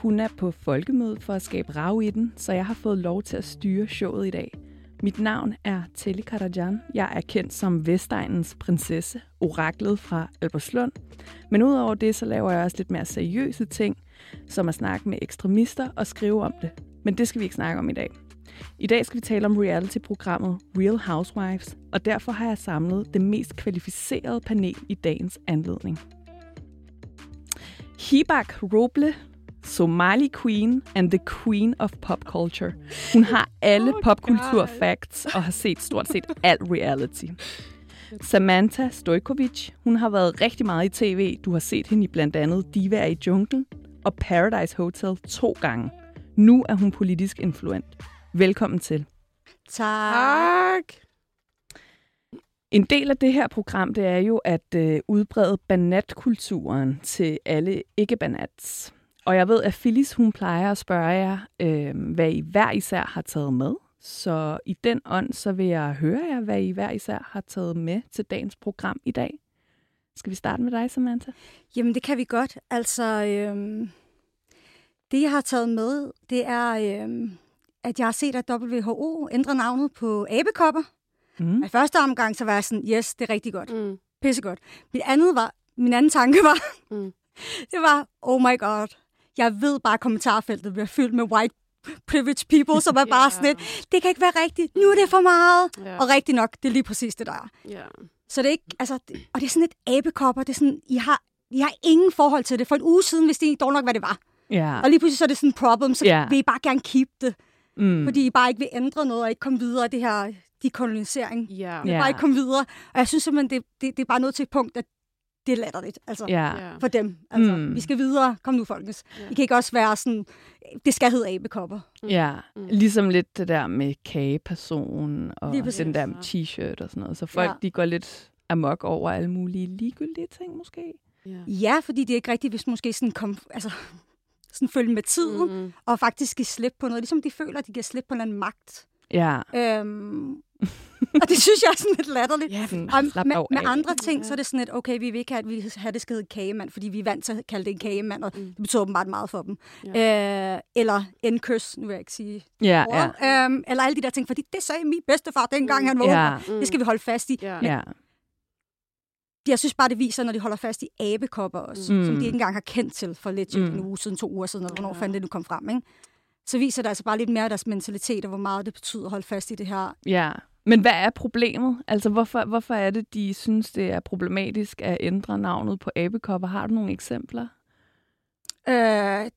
Hun er på folkemødet for at skabe rav i den, så jeg har fået lov til at styre showet i dag. Mit navn er Telly Karajan. Jeg er kendt som Vestegnens prinsesse, oraklet fra Alberslund. Men udover det, så laver jeg også lidt mere seriøse ting, som at snakke med ekstremister og skrive om det. Men det skal vi ikke snakke om i dag. I dag skal vi tale om reality-programmet Real Housewives, og derfor har jeg samlet det mest kvalificerede panel i dagens anledning. Hibak Roble, Somali Queen and the Queen of Pop Culture. Hun har alle oh popkultur facts og har set stort set alt reality. Samantha Stojkovic, hun har været rigtig meget i tv. Du har set hende i blandt andet Diva i junglen og Paradise Hotel to gange. Nu er hun politisk influent. Velkommen til. Tak. En del af det her program, det er jo at øh, udbrede banatkulturen til alle ikke-banats. Og jeg ved, at Phyllis, hun plejer at spørge jer, øh, hvad I hver især har taget med. Så i den ånd, så vil jeg høre jer, hvad I hver især har taget med til dagens program i dag. Skal vi starte med dig, Samantha? Jamen, det kan vi godt. Altså, øh, det jeg har taget med, det er... Øh, at jeg har set, at WHO ændrer navnet på abekopper. Mm. I første omgang, så var jeg sådan, yes, det er rigtig godt. Mm. Pissegodt. Mit andet var, min anden tanke var, mm. det var, oh my god, jeg ved bare, at kommentarfeltet bliver fyldt med white privileged people, som er bare yeah. sådan lidt, det kan ikke være rigtigt, nu er det for meget. Yeah. Og rigtig nok, det er lige præcis det, der er. Yeah. Så det er ikke, altså, det, og det er sådan et abekopper, det er sådan, I har, I har ingen forhold til det. For en uge siden vidste I dog nok, hvad det var. Yeah. Og lige pludselig så er det sådan en problem, så yeah. vil I bare gerne keep det. Mm. Fordi I bare ikke vil ændre noget og ikke komme videre af det her dekolonisering. Yeah. Yeah. Bare ikke komme videre. Og jeg synes simpelthen, det, det, det er bare nået til et punkt, at det er latterligt altså, yeah. for dem. Altså, mm. Vi skal videre. Kom nu, folkens. Yeah. I kan ikke også være sådan, det skal hedde abekopper. Mm. Ja, mm. ligesom lidt det der med kageperson og den der t-shirt og sådan noget. Så folk, ja. de går lidt amok over alle mulige ligegyldige ting, måske. Yeah. Ja, fordi det er ikke rigtigt, hvis måske sådan kom, altså, sådan følge med tiden, mm. og faktisk give slip på noget. Ligesom de føler, at de giver slip på en anden magt. Ja. Øhm, og det synes jeg er sådan lidt latterligt. Ja, og med, med andre ting, så er det sådan lidt, okay, vi vil ikke have, at vi have det skal hedde kagemand, fordi vi er vant til at kalde det en kagemand, og mm. det betyder åbenbart meget for dem. Ja. Øh, eller en kys, nu vil jeg ikke sige ja, ja. Øhm, eller alle de der ting, fordi det sagde min bedstefar dengang, mm. han var ja. Mm. Det skal vi holde fast i. Ja. Men, ja jeg synes bare, det viser, når de holder fast i abekopper også, mm. som de ikke engang har kendt til for lidt mm. en uge siden, to uger siden, eller hvornår ja. fandt det nu kom frem, ikke? Så viser det altså bare lidt mere af deres mentalitet, og hvor meget det betyder at holde fast i det her. Ja, men hvad er problemet? Altså, hvorfor, hvorfor er det, de synes, det er problematisk at ændre navnet på abekopper? Har du nogle eksempler? Øh,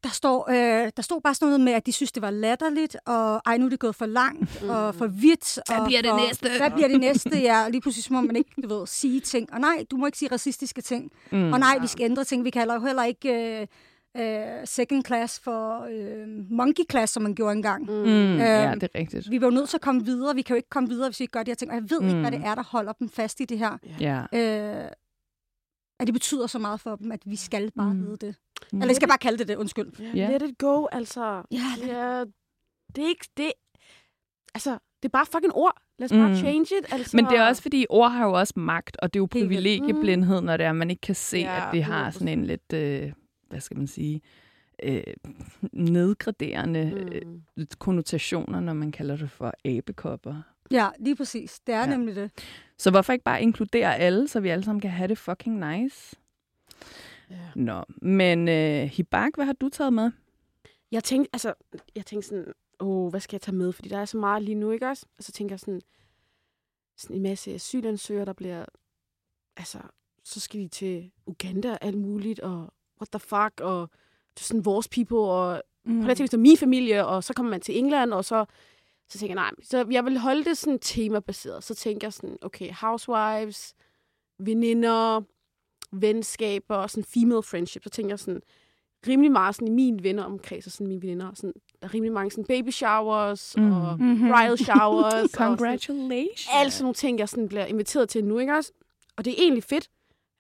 der, står, øh, der stod bare sådan noget med, at de synes, det var latterligt, og ej, nu er det gået for langt mm. og for vidt. Hvad og bliver det for, næste? Hvad bliver det næste? Ja, lige pludselig må man ikke du ved, sige ting. Og nej, du må ikke sige racistiske ting. Mm. Og nej, vi skal ændre ting. Vi kalder jo heller ikke... Øh, øh, second class for øh, monkey class, som man gjorde engang. Mm. Øh, ja, det er rigtigt. Vi var jo nødt til at komme videre. Vi kan jo ikke komme videre, hvis vi ikke gør det her ting. Og jeg ved mm. ikke, hvad det er, der holder dem fast i det her. Ja. Øh, at det betyder så meget for dem, at vi skal bare mm. vide det. Mm. Eller vi skal bare kalde det det, undskyld. Yeah. Let it go, altså. Ja, yeah, det er ikke... Det, altså, det er bare fucking ord. Lad os bare mm. change it. Altså. Men det er også fordi, ord har jo også magt, og det er jo privilegieblindhed, når det er, man ikke kan se, ja, at det har sådan en lidt, øh, hvad skal man sige, øh, nedgraderende mm. øh, konnotationer, når man kalder det for abekopper. Ja, lige præcis. Det er ja. nemlig det. Så hvorfor ikke bare inkludere alle, så vi alle sammen kan have det fucking nice? Ja. Nå, men øh, Hibak, hvad har du taget med? Jeg tænkte, altså, jeg tænkte sådan, åh, hvad skal jeg tage med? Fordi der er så meget lige nu, ikke også? Og så tænker jeg sådan, sådan en masse asylansøgere, der bliver, altså, så skal de til Uganda og alt muligt, og what the fuck, og sådan vores people, og mm. på det tænker min familie, og så kommer man til England, og så så tænker jeg, nej, så jeg vil holde det sådan temabaseret. Så tænker jeg sådan, okay, housewives, veninder, venskaber, sådan female friendship. Så tænker jeg sådan, rimelig meget sådan, i min venner omkreds, og sådan mine veninder, sådan, der er rimelig mange sådan, baby showers mm. og Mhm. bridal showers. og sådan, Congratulations. alt sådan nogle ting, jeg sådan bliver inviteret til nu, ikke også? Og det er egentlig fedt,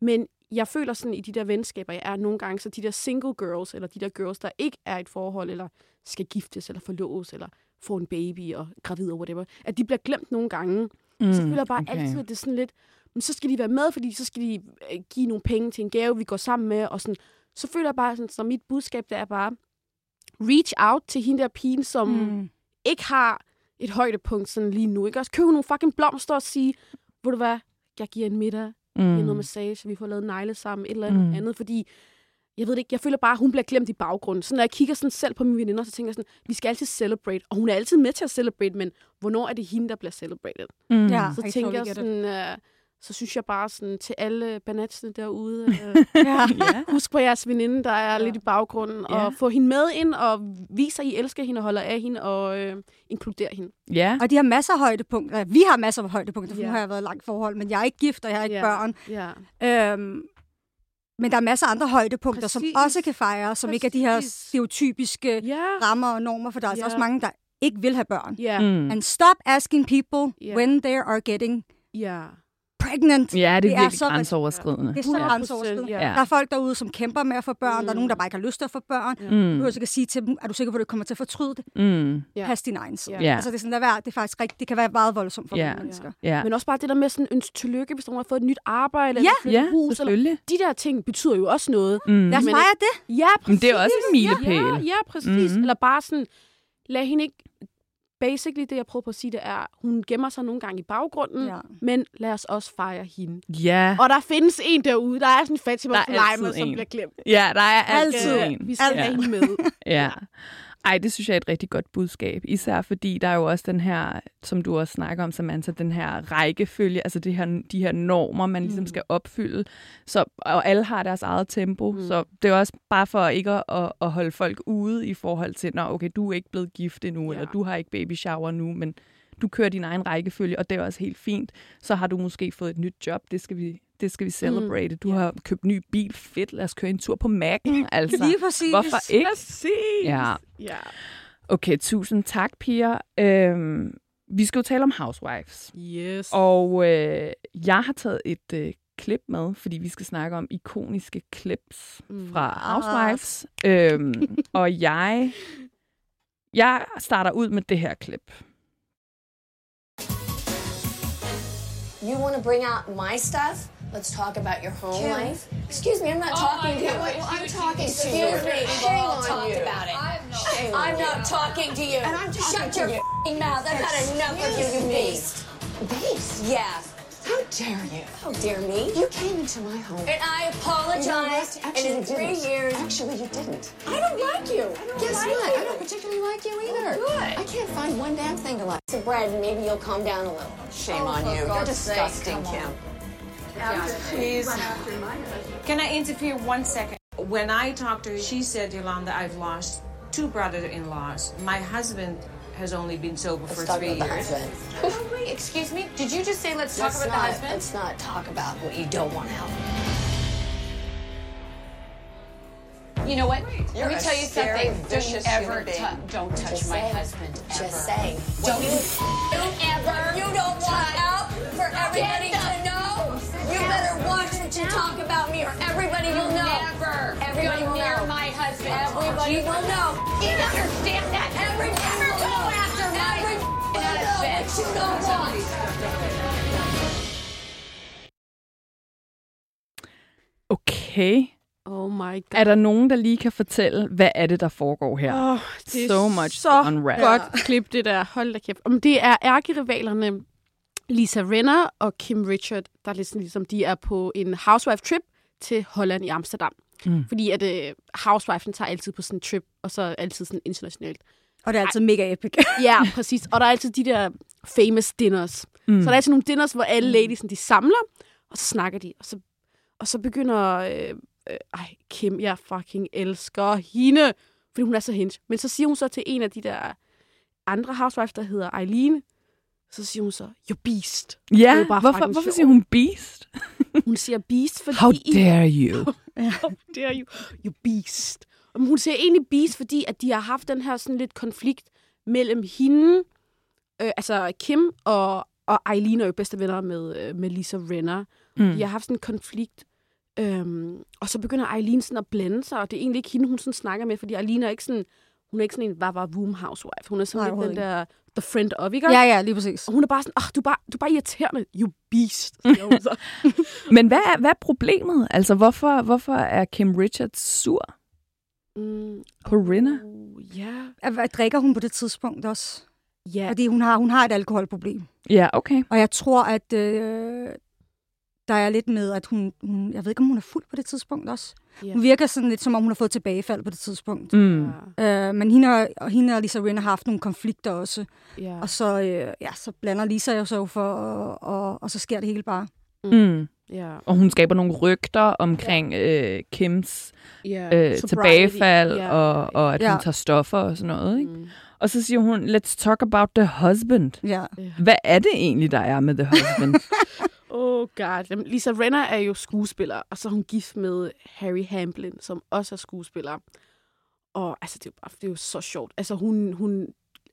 men jeg føler sådan i de der venskaber, jeg er nogle gange, så de der single girls, eller de der girls, der ikke er i et forhold, eller skal giftes, eller forloves, eller få en baby og gravid og whatever, at de bliver glemt nogle gange. Mm, så føler jeg bare okay. altid, at det er sådan lidt, men så skal de være med, fordi så skal de øh, give nogle penge til en gave, vi går sammen med, og sådan. Så føler jeg bare, sådan, så mit budskab, det er bare, reach out til hende der pigen, som Mm. ikke har et højdepunkt sådan lige nu. Ikke også købe nogle fucking blomster og sige, ved du hvad, jeg giver en middag, mm. giver noget massage, vi får lavet negle sammen, et eller andet Mm. andet, fordi jeg ved det ikke, jeg føler bare, at hun bliver glemt i baggrunden. Så når jeg kigger sådan selv på mine veninder, så tænker jeg sådan, vi skal altid celebrate, og hun er altid med til at celebrate, men hvornår er det hende, der bliver celebrated? Mm. Ja. Så I tænker totally jeg sådan, uh, så synes jeg bare sådan til alle banatsene derude, uh, Ja. Ja. husk på jeres veninde, der er lidt i baggrunden, Ja. og få hende med ind, og vise, at I elsker hende og holder af hende, og øh, inkluderer hende. ja. Og de har masser af højdepunkter. Vi har masser af højdepunkter, for Ja. nu har jeg været i langt forhold, men jeg er ikke gift, og jeg har ikke Ja. børn. Ja. Øhm, men der er masser af andre højdepunkter, Præcis. som Præcis. også kan fejres, som ikke er de her Præcis. stereotypiske Ja. rammer og normer, for der er altså Ja. også mange, der ikke vil have børn. Ja. Mm. And stop asking people Ja. when they are getting Ja. Pregnant. Ja, det er Det er virkelig så- grænseoverskridende. Det er så Ja. grænseoverskridende. Ja. Der er folk derude, som kæmper med at få børn. Mm. Der er Mm. nogen, der bare ikke har lyst til at få børn. Ja. Du Mm. behøver ikke sige til dem, er du sikker på, at du kommer til at fortryde det? Mm. Ja. Pas din egen side. Ja. Altså, det er sådan, være. Det er faktisk rigtigt. Det kan være meget voldsomt for nogle mennesker. Ja. Men også bare det der med sådan ønske tillykke, hvis nogen har fået et nyt arbejde, Ja. eller flyttet Ja, hus, eller de der ting betyder jo også noget. Mm. Lad os fejre det. Ja, præcis. Men det er også en milepæl. Ja, ja præcis. Mhm. Eller bare sådan, lad hende ikke... Basically, det jeg prøver på at sige, det er, hun gemmer sig nogle gange i baggrunden, Ja. men lad os også fejre hende. Ja. Og der findes en derude, der er sådan en Fatima er altid som bliver glemt. Ja, der er altid Altid. en. Vi skal Ja. have hende med. Ja. Ej, det synes jeg er et rigtig godt budskab. Især fordi der er jo også den her, som du også snakker om, Samantha, den her rækkefølge, altså det her, de her normer, man ligesom Mm. skal opfylde. Så, og alle har deres eget tempo, Mm. så det er også bare for ikke at, at, at holde folk ude i forhold til, når okay, du er ikke blevet gift endnu, Ja. eller du har ikke baby shower nu, men du kører din egen rækkefølge, og det er også helt fint. Så har du måske fået et nyt job, det skal vi, det skal vi celebrate. Du Ja. har købt ny bil, fedt, lad os køre en tur på Mac'en, altså. Lige præcis. Hvorfor ikke? Præcis. Ja. ja. Okay, tusind tak, Pia. Øhm, vi skal jo tale om Housewives. Yes. Og øh, jeg har taget et øh, klip med, fordi vi skal snakke om ikoniske clips Mm. fra Housewives. øhm, og jeg, jeg starter ud med det her klip. You want to bring out my stuff? Let's talk about your home Kim. life. Excuse me, I'm not oh, talking to you. well, I'm talking to you. Excuse me, We've shame all on talked you. about it. Shame I'm not talking to you. And I'm talking Shut to your you. f***ing mouth. I've had enough of you, you beast. Beast? Yeah. How dare you? Oh, How dare me? You came into my home. And I You know apologize. and in you three didn't. years, Actually, you didn't. I don't like you. I don't Guess like what? you. I don't particularly like you either. Oh, good. I can't find one damn thing to like. So, Brad, maybe you'll calm down a little. Shame Oh, on for you. You're God's sake, disgusting, come Kim. on. Please. Can I interfere one second? When I talked to her, she said, Yolanda, I've lost two brother-in-laws. My husband has only been sober for Let's talk three about the years. husband. Wait, excuse me? Did you just say let's talk Let's about not, the husband? let's not talk about what you don't want out. You know what? You're Let me tell you something. Don't you ever human being. tou- don't touch Just my say. husband ever. Just say. Don't you Don't ever. You don't want out for everybody to know. You better watch what you talk about me, or everybody will know. never Everybody will near know. my husband. Everybody You- will know. You understand that? Everybody Never will go know. after my Everybody will know husband. what you don't want. Okay. Oh my god. Er der nogen, der lige kan fortælle, hvad er det, der foregår her? Oh, det er So much så unwrap. godt klip, det der. Hold da kæft. Om det er ærkerivalerne Lisa Renner og Kim Richard, der er ligesom, ligesom de er på en housewife-trip til Holland i Amsterdam. Mm. Fordi at uh, housewifen tager altid på sådan en trip, og så altid sådan internationalt. Og det er altid mega epic. Ja, præcis. Og der er altid de der famous dinners. Mm. Så der er altid nogle dinners, hvor alle ladiesen, de samler, og så snakker de. Og så, og så begynder... Øh, øh, ej, Kim, jeg fucking elsker hende, fordi hun er så hende. Men så siger hun så til en af de der andre housewives, der hedder Eileen, så siger hun så, you're beast. Ja, bare hvorfor, hvorfor siger hun beast? Hun siger beast, fordi... How dare you? How dare you? You beast. Men hun siger egentlig Beast, fordi at de har haft den her sådan lidt konflikt mellem hende, øh, altså Kim og, og Eileen er jo bedste venner med, øh, med Lisa Renner. Mm. De har haft sådan en konflikt, øhm, og så begynder Eileen sådan at blande sig, og det er egentlig ikke hende, hun sådan snakker med, fordi Eileen er ikke sådan, hun er ikke sådan en var var boom housewife. Hun er sådan Nej, lidt den der the friend of, ikke? Ja, ja, lige præcis. Og hun er bare sådan, oh, du, er bare, du er bare irriterende, you beast. Men hvad er, hvad er problemet? Altså, hvorfor, hvorfor er Kim Richards sur mm, på Rinna? oh, ja, at Drikker hun på det tidspunkt også? ja. Fordi hun har, hun har et alkoholproblem. Ja, okay. Og jeg tror, at øh, der er lidt med, at hun, hun... Jeg ved ikke, om hun er fuld på det tidspunkt også. Ja. Hun virker sådan lidt, som om hun har fået tilbagefald på det tidspunkt. Mm. Øh, men hende og, og hende og Lisa Rinna har haft nogle konflikter også. ja. Og så, øh, ja, så blander Lisa jo så for, og, og, og så sker det hele bare. Mm. ja. Og hun skaber nogle rygter omkring øh, Kims ja. øh, tilbagefald, Ja, og, og at Ja. hun tager stoffer og sådan noget. Ikke? Mm. Og så siger hun, let's talk about the husband. Ja. Hvad er det egentlig, der er med the husband? Oh god. Jamen, Lisa Renner er jo skuespiller, og så er hun gift med Harry Hamlin, som også er skuespiller. Og altså, det er jo, bare, det er jo så sjovt. Altså, hun, hun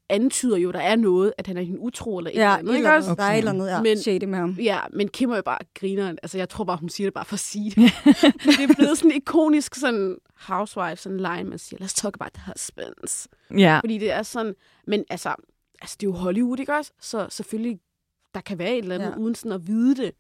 antyder jo, der er noget, at han er hende utro eller Ja, eller et andet, ikke også? andet. Der er et eller andet ja, Men- shady med ham. Ja, men Kim er jo bare grineren. Altså, jeg tror bare, hun siger det bare for at sige det. Men det er blevet sådan ikonisk sådan housewife, sådan line, man siger, let's talk about the husbands. ja. Fordi det er sådan, men altså, altså det er jo Hollywood, ikke også? Så selvfølgelig, der kan være et eller andet, Ja. uden sådan at vide det.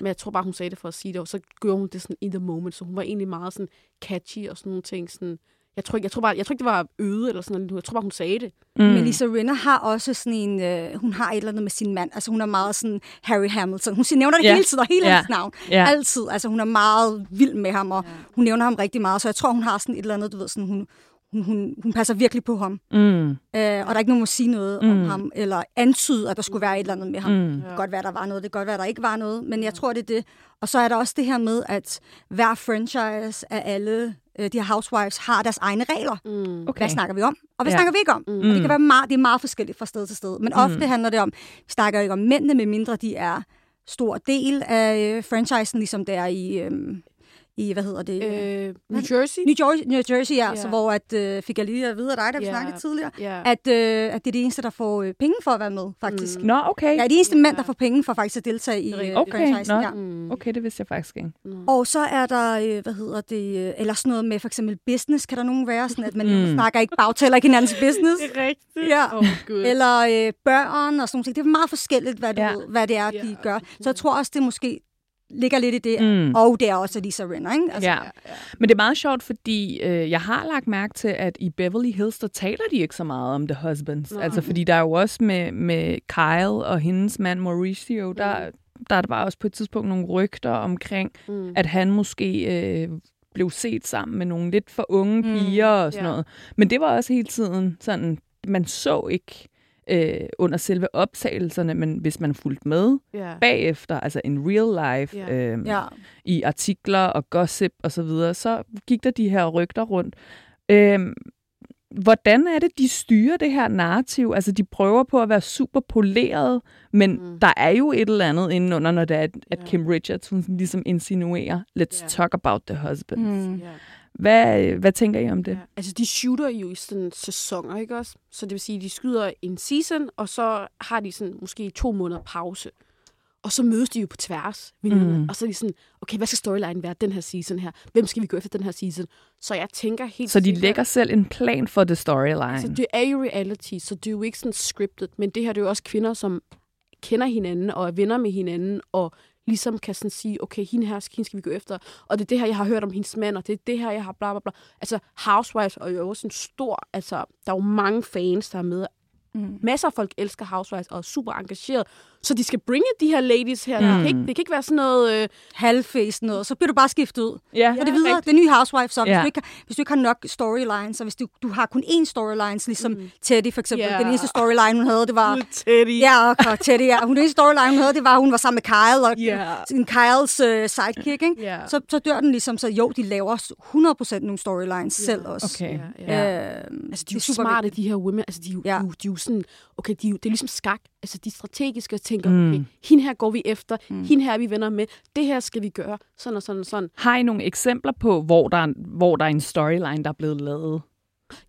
Men jeg tror bare, hun sagde det for at sige det, og så gjorde hun det sådan in the moment, så hun var egentlig meget sådan catchy og sådan nogle ting. Sådan, jeg, tror ikke, jeg, tror bare, jeg tror ikke, det var øde eller sådan noget. Jeg tror bare, hun sagde det. Mm. Men Lisa Rinna har også sådan en, øh, hun har et eller andet med sin mand. Altså hun er meget sådan Harry Hamilton. Hun siger- nævner det Ja. hele tiden, og hele Ja. hans navn. Ja. Altid. Altså hun er meget vild med ham, og hun nævner ham rigtig meget. Så jeg tror, hun har sådan et eller andet, du ved, sådan, hun, hun, hun, hun passer virkelig på ham. Mm. Øh, og der er ikke nogen, der må sige noget mm. om Mm. ham, eller antyde, at der skulle være et eller andet med ham. Mm. Det kan godt være, der var noget, det kan godt være, der ikke var noget, men jeg tror, det er det. Og så er der også det her med, at hver franchise af alle øh, de her housewives har deres egne regler. Mm. Okay. Hvad snakker vi om, og hvad Ja. snakker vi ikke om? Mm. Og det kan være meget, det er meget forskelligt fra sted til sted. Men ofte handler det om, vi snakker ikke om mændene, medmindre de er stor del af øh, franchisen, ligesom det er i, øh, i hvad hedder det? Øh, New Jersey? New, Jersey, New Jersey, ja, Ja. så hvor at, øh, fik jeg lige at vide af dig, da vi Ja. snakkede tidligere, Ja. at, øh, at det er det eneste, der får øh, penge for at være med, faktisk. Mm. Nå, okay. Ja, det eneste mænd, der får penge for faktisk at deltage i er øh, Okay, franchisen. Ja. Mm. Okay, det vidste jeg faktisk ikke. Og så er der, øh, hvad hedder det, øh, eller sådan noget med for eksempel business, kan der nogen være, sådan at man Mm. snakker ikke bagtaler ikke hinandens business. Det er rigtigt. Ja. Oh, Gud. Eller øh, børn og sådan noget. Det er meget forskelligt, hvad, du ved, hvad det er, Ja. de gør. Så jeg tror også, det måske ligger lidt i det. Mm. Mm. Og det er også Lisa Rinna, ikke? Altså, Ja. Men det er meget sjovt, fordi øh, jeg har lagt mærke til, at i Beverly Hills, der taler de ikke så meget om The Husbands. Nå. Altså, fordi der er jo også med, med Kyle og hendes mand Mauricio, der, der er der bare også på et tidspunkt nogle rygter omkring, Mm. at han måske øh, blev set sammen med nogle lidt for unge piger og sådan ja. noget. Men det var også hele tiden sådan, man så ikke øh, under selve optagelserne, men hvis man fulgte med Ja. bagefter, altså in real life, Ja. øh, ja. i artikler og gossip og så videre, så gik der de her rygter rundt. Øhm, hvordan er det, de styrer det her narrativ? Altså, de prøver på at være super poleret, men mm. der er jo et eller andet indenunder, når det er, at, at Ja. Kim Richards hun ligesom insinuerer, let's Ja. talk about the husbands. Mm. Mm. Hvad, hvad tænker I om det? Ja. Altså, de shooter jo i sådan sæsoner, ikke også? Så det vil sige, de skyder en season, og så har de sådan måske to måneder pause. Og så mødes de jo på tværs. Mm. Og så er de sådan, okay, hvad skal storyline være den her season her? Hvem skal vi gå efter den her season? Så jeg tænker helt Så de sikkert- lægger selv en plan for the storyline. Altså, det er jo reality, så det er jo ikke sådan scriptet. Men det her det er jo også kvinder, som kender hinanden og er venner med hinanden, og ligesom kan sådan sige, okay, hende her hende skal vi gå efter. Og det er det her, jeg har hørt om hendes mand, og det er det her, jeg har bla bla bla. Altså, Housewives er jo også en stor, altså, der er jo mange fans, der er med. Mm. Masser af folk elsker Housewives og er super engageret. Så de skal bringe de her ladies her. Mm. Det, kan ikke, det kan ikke være sådan noget... Øh, Halvface noget, så bliver du bare skiftet ud. ja, Så det videre, det er nye housewife, så hvis, Ja. du ikke, har- hvis du ikke har nok storylines, så hvis du, du har kun én storylines, ligesom mm. Teddy for eksempel, Ja. den eneste storyline, hun havde, det var... Teddy. Ja, og og Teddy, ja. Hun, den eneste storyline, hun havde, det var, at hun var sammen med Kyle, og Ja. en Kyles uh, sidekick, ikke? Ja. Så, så dør den ligesom, så jo, de laver 100% nogle storylines Ja. selv også. Okay. Ja, ja. Øh, Altså, de er jo smarte, de her women. Altså, de er jo, Ja. ja. de, er jo- sådan, okay, de er jo, det er ligesom skak. Altså, de er strategiske og tænker, mm. okay, hende her går vi efter, mm. hende her er vi venner med, det her skal vi gøre, sådan og sådan og sådan. Har I nogle eksempler på, hvor der, hvor der er en storyline, der er blevet lavet?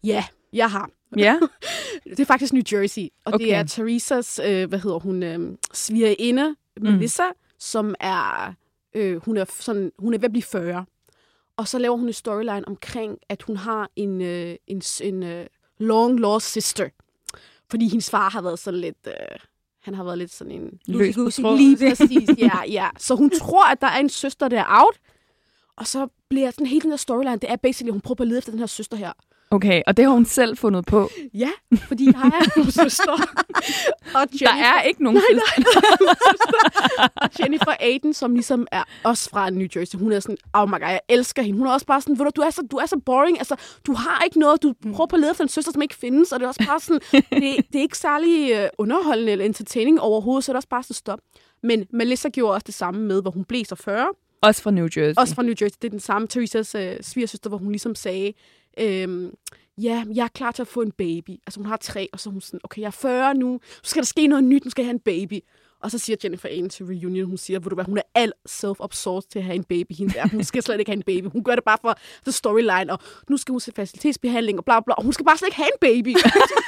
Ja, jeg har. Ja? det er faktisk New Jersey, og Okay. det er Theresas, øh, hvad hedder hun, øh, svigerinde, Melissa, mm. som er, øh, hun er sådan, hun er ved at blive 40. Og så laver hun en storyline omkring, at hun har en, øh, en, en øh, long lost sister. Fordi hendes far har været sådan lidt, øh, han har været lidt sådan en... Løs på tråden. Lige præcis, ja, ja. Så hun tror, at der er en søster, der er out. Og så bliver sådan hele den her storyline, det er basically, at hun prøver at lede efter den her søster her. Okay, og det har hun selv fundet på. Ja, fordi der er søster. og Der er ikke nogen søster. Jennifer Aiden, som ligesom er også fra New Jersey, hun er sådan, oh my god, jeg elsker hende. Hun er også bare sådan, ved du, du er så, du er så boring. Altså, du har ikke noget. Du prøver på at lede efter en søster, som ikke findes. Og det er også bare sådan, det, det er ikke særlig øh, underholdende eller entertaining overhovedet. Så er det også bare så stop. Men Melissa gjorde også det samme med, hvor hun blev så 40. Også fra New Jersey. Også fra New Jersey. Det er den samme Theresas øh, svigersøster, hvor hun ligesom sagde, øhm, ja, jeg er klar til at få en baby. Altså hun har tre, og så er hun sådan, okay, jeg er 40 nu, nu skal der ske noget nyt, nu skal jeg have en baby. Og så siger Jennifer Aiden til Reunion, hun siger, du hvad, hun er alt self-absorbed til at have en baby. Hende der. Hun skal slet ikke have en baby. Hun gør det bare for the storyline, og nu skal hun se facilitetsbehandling, og bla bla, og hun skal bare slet ikke have en baby.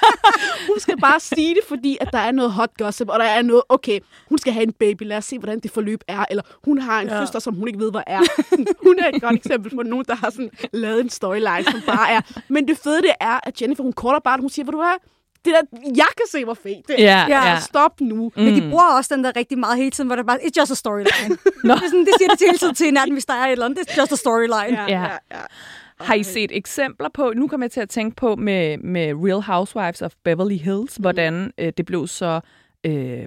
hun skal bare sige det, fordi at der er noget hot gossip, og der er noget, okay, hun skal have en baby, lad os se, hvordan det forløb er, eller hun har en ja. søster, som hun ikke ved, hvad er. hun er et godt eksempel på nogen, der har sådan lavet en storyline, som bare er. Men det fede det er, at Jennifer, hun korter bare, hun siger, hvad du er, det der, jeg kan se, hvor fedt det er. Ja, Ja. ja. Stop nu. Men de bruger også den der rigtig meget hele tiden, hvor der bare, it's just a storyline. det, er sådan, det siger de til hele tiden til hinanden, hvis der er et eller andet, it's just a storyline. Ja. ja. Har I set eksempler på, nu kommer jeg til at tænke på med, med Real Housewives of Beverly Hills, Mm. hvordan øh, det blev så... Øh,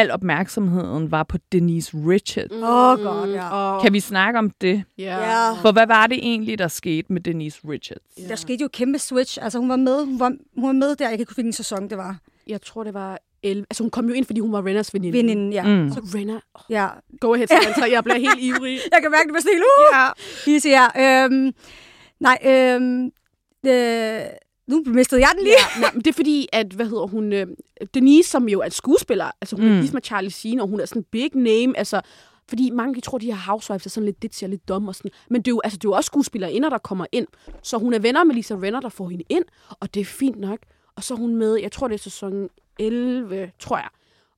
al opmærksomheden var på Denise Richards. Åh, oh, godt, ja. Kan vi snakke om det? ja. Ja. For hvad var det egentlig, der skete med Denise Richards? Der skete jo et kæmpe switch. Altså, hun var med, hun var, hun var med der, jeg kan ikke huske, hvilken sæson det var. Jeg tror, det var 11. Altså, hun kom jo ind, fordi hun var Renners veninde. Veninden, ja. Mm. Så Renner, oh, ja. go ahead, Samantha. Jeg bliver helt ivrig. Jeg kan mærke, det var sådan helt, uh! Ja. Siger jeg. Øhm, nej, øhm, øh, nu mistede jeg den lige. Ja, nej, men det er fordi, at, hvad hedder hun, øh, Denise, som jo er en skuespiller, altså hun mm. Er med Charlie Sheen, og hun er sådan en big name, altså, fordi mange de tror, de her housewives er sådan lidt ditzy og lidt dumme og sådan. Men det er jo, altså, det er jo også skuespillerinder, der kommer ind. Så hun er venner med Lisa Renner, der får hende ind, og det er fint nok. Og så er hun med, jeg tror, det er sæson 11, tror jeg.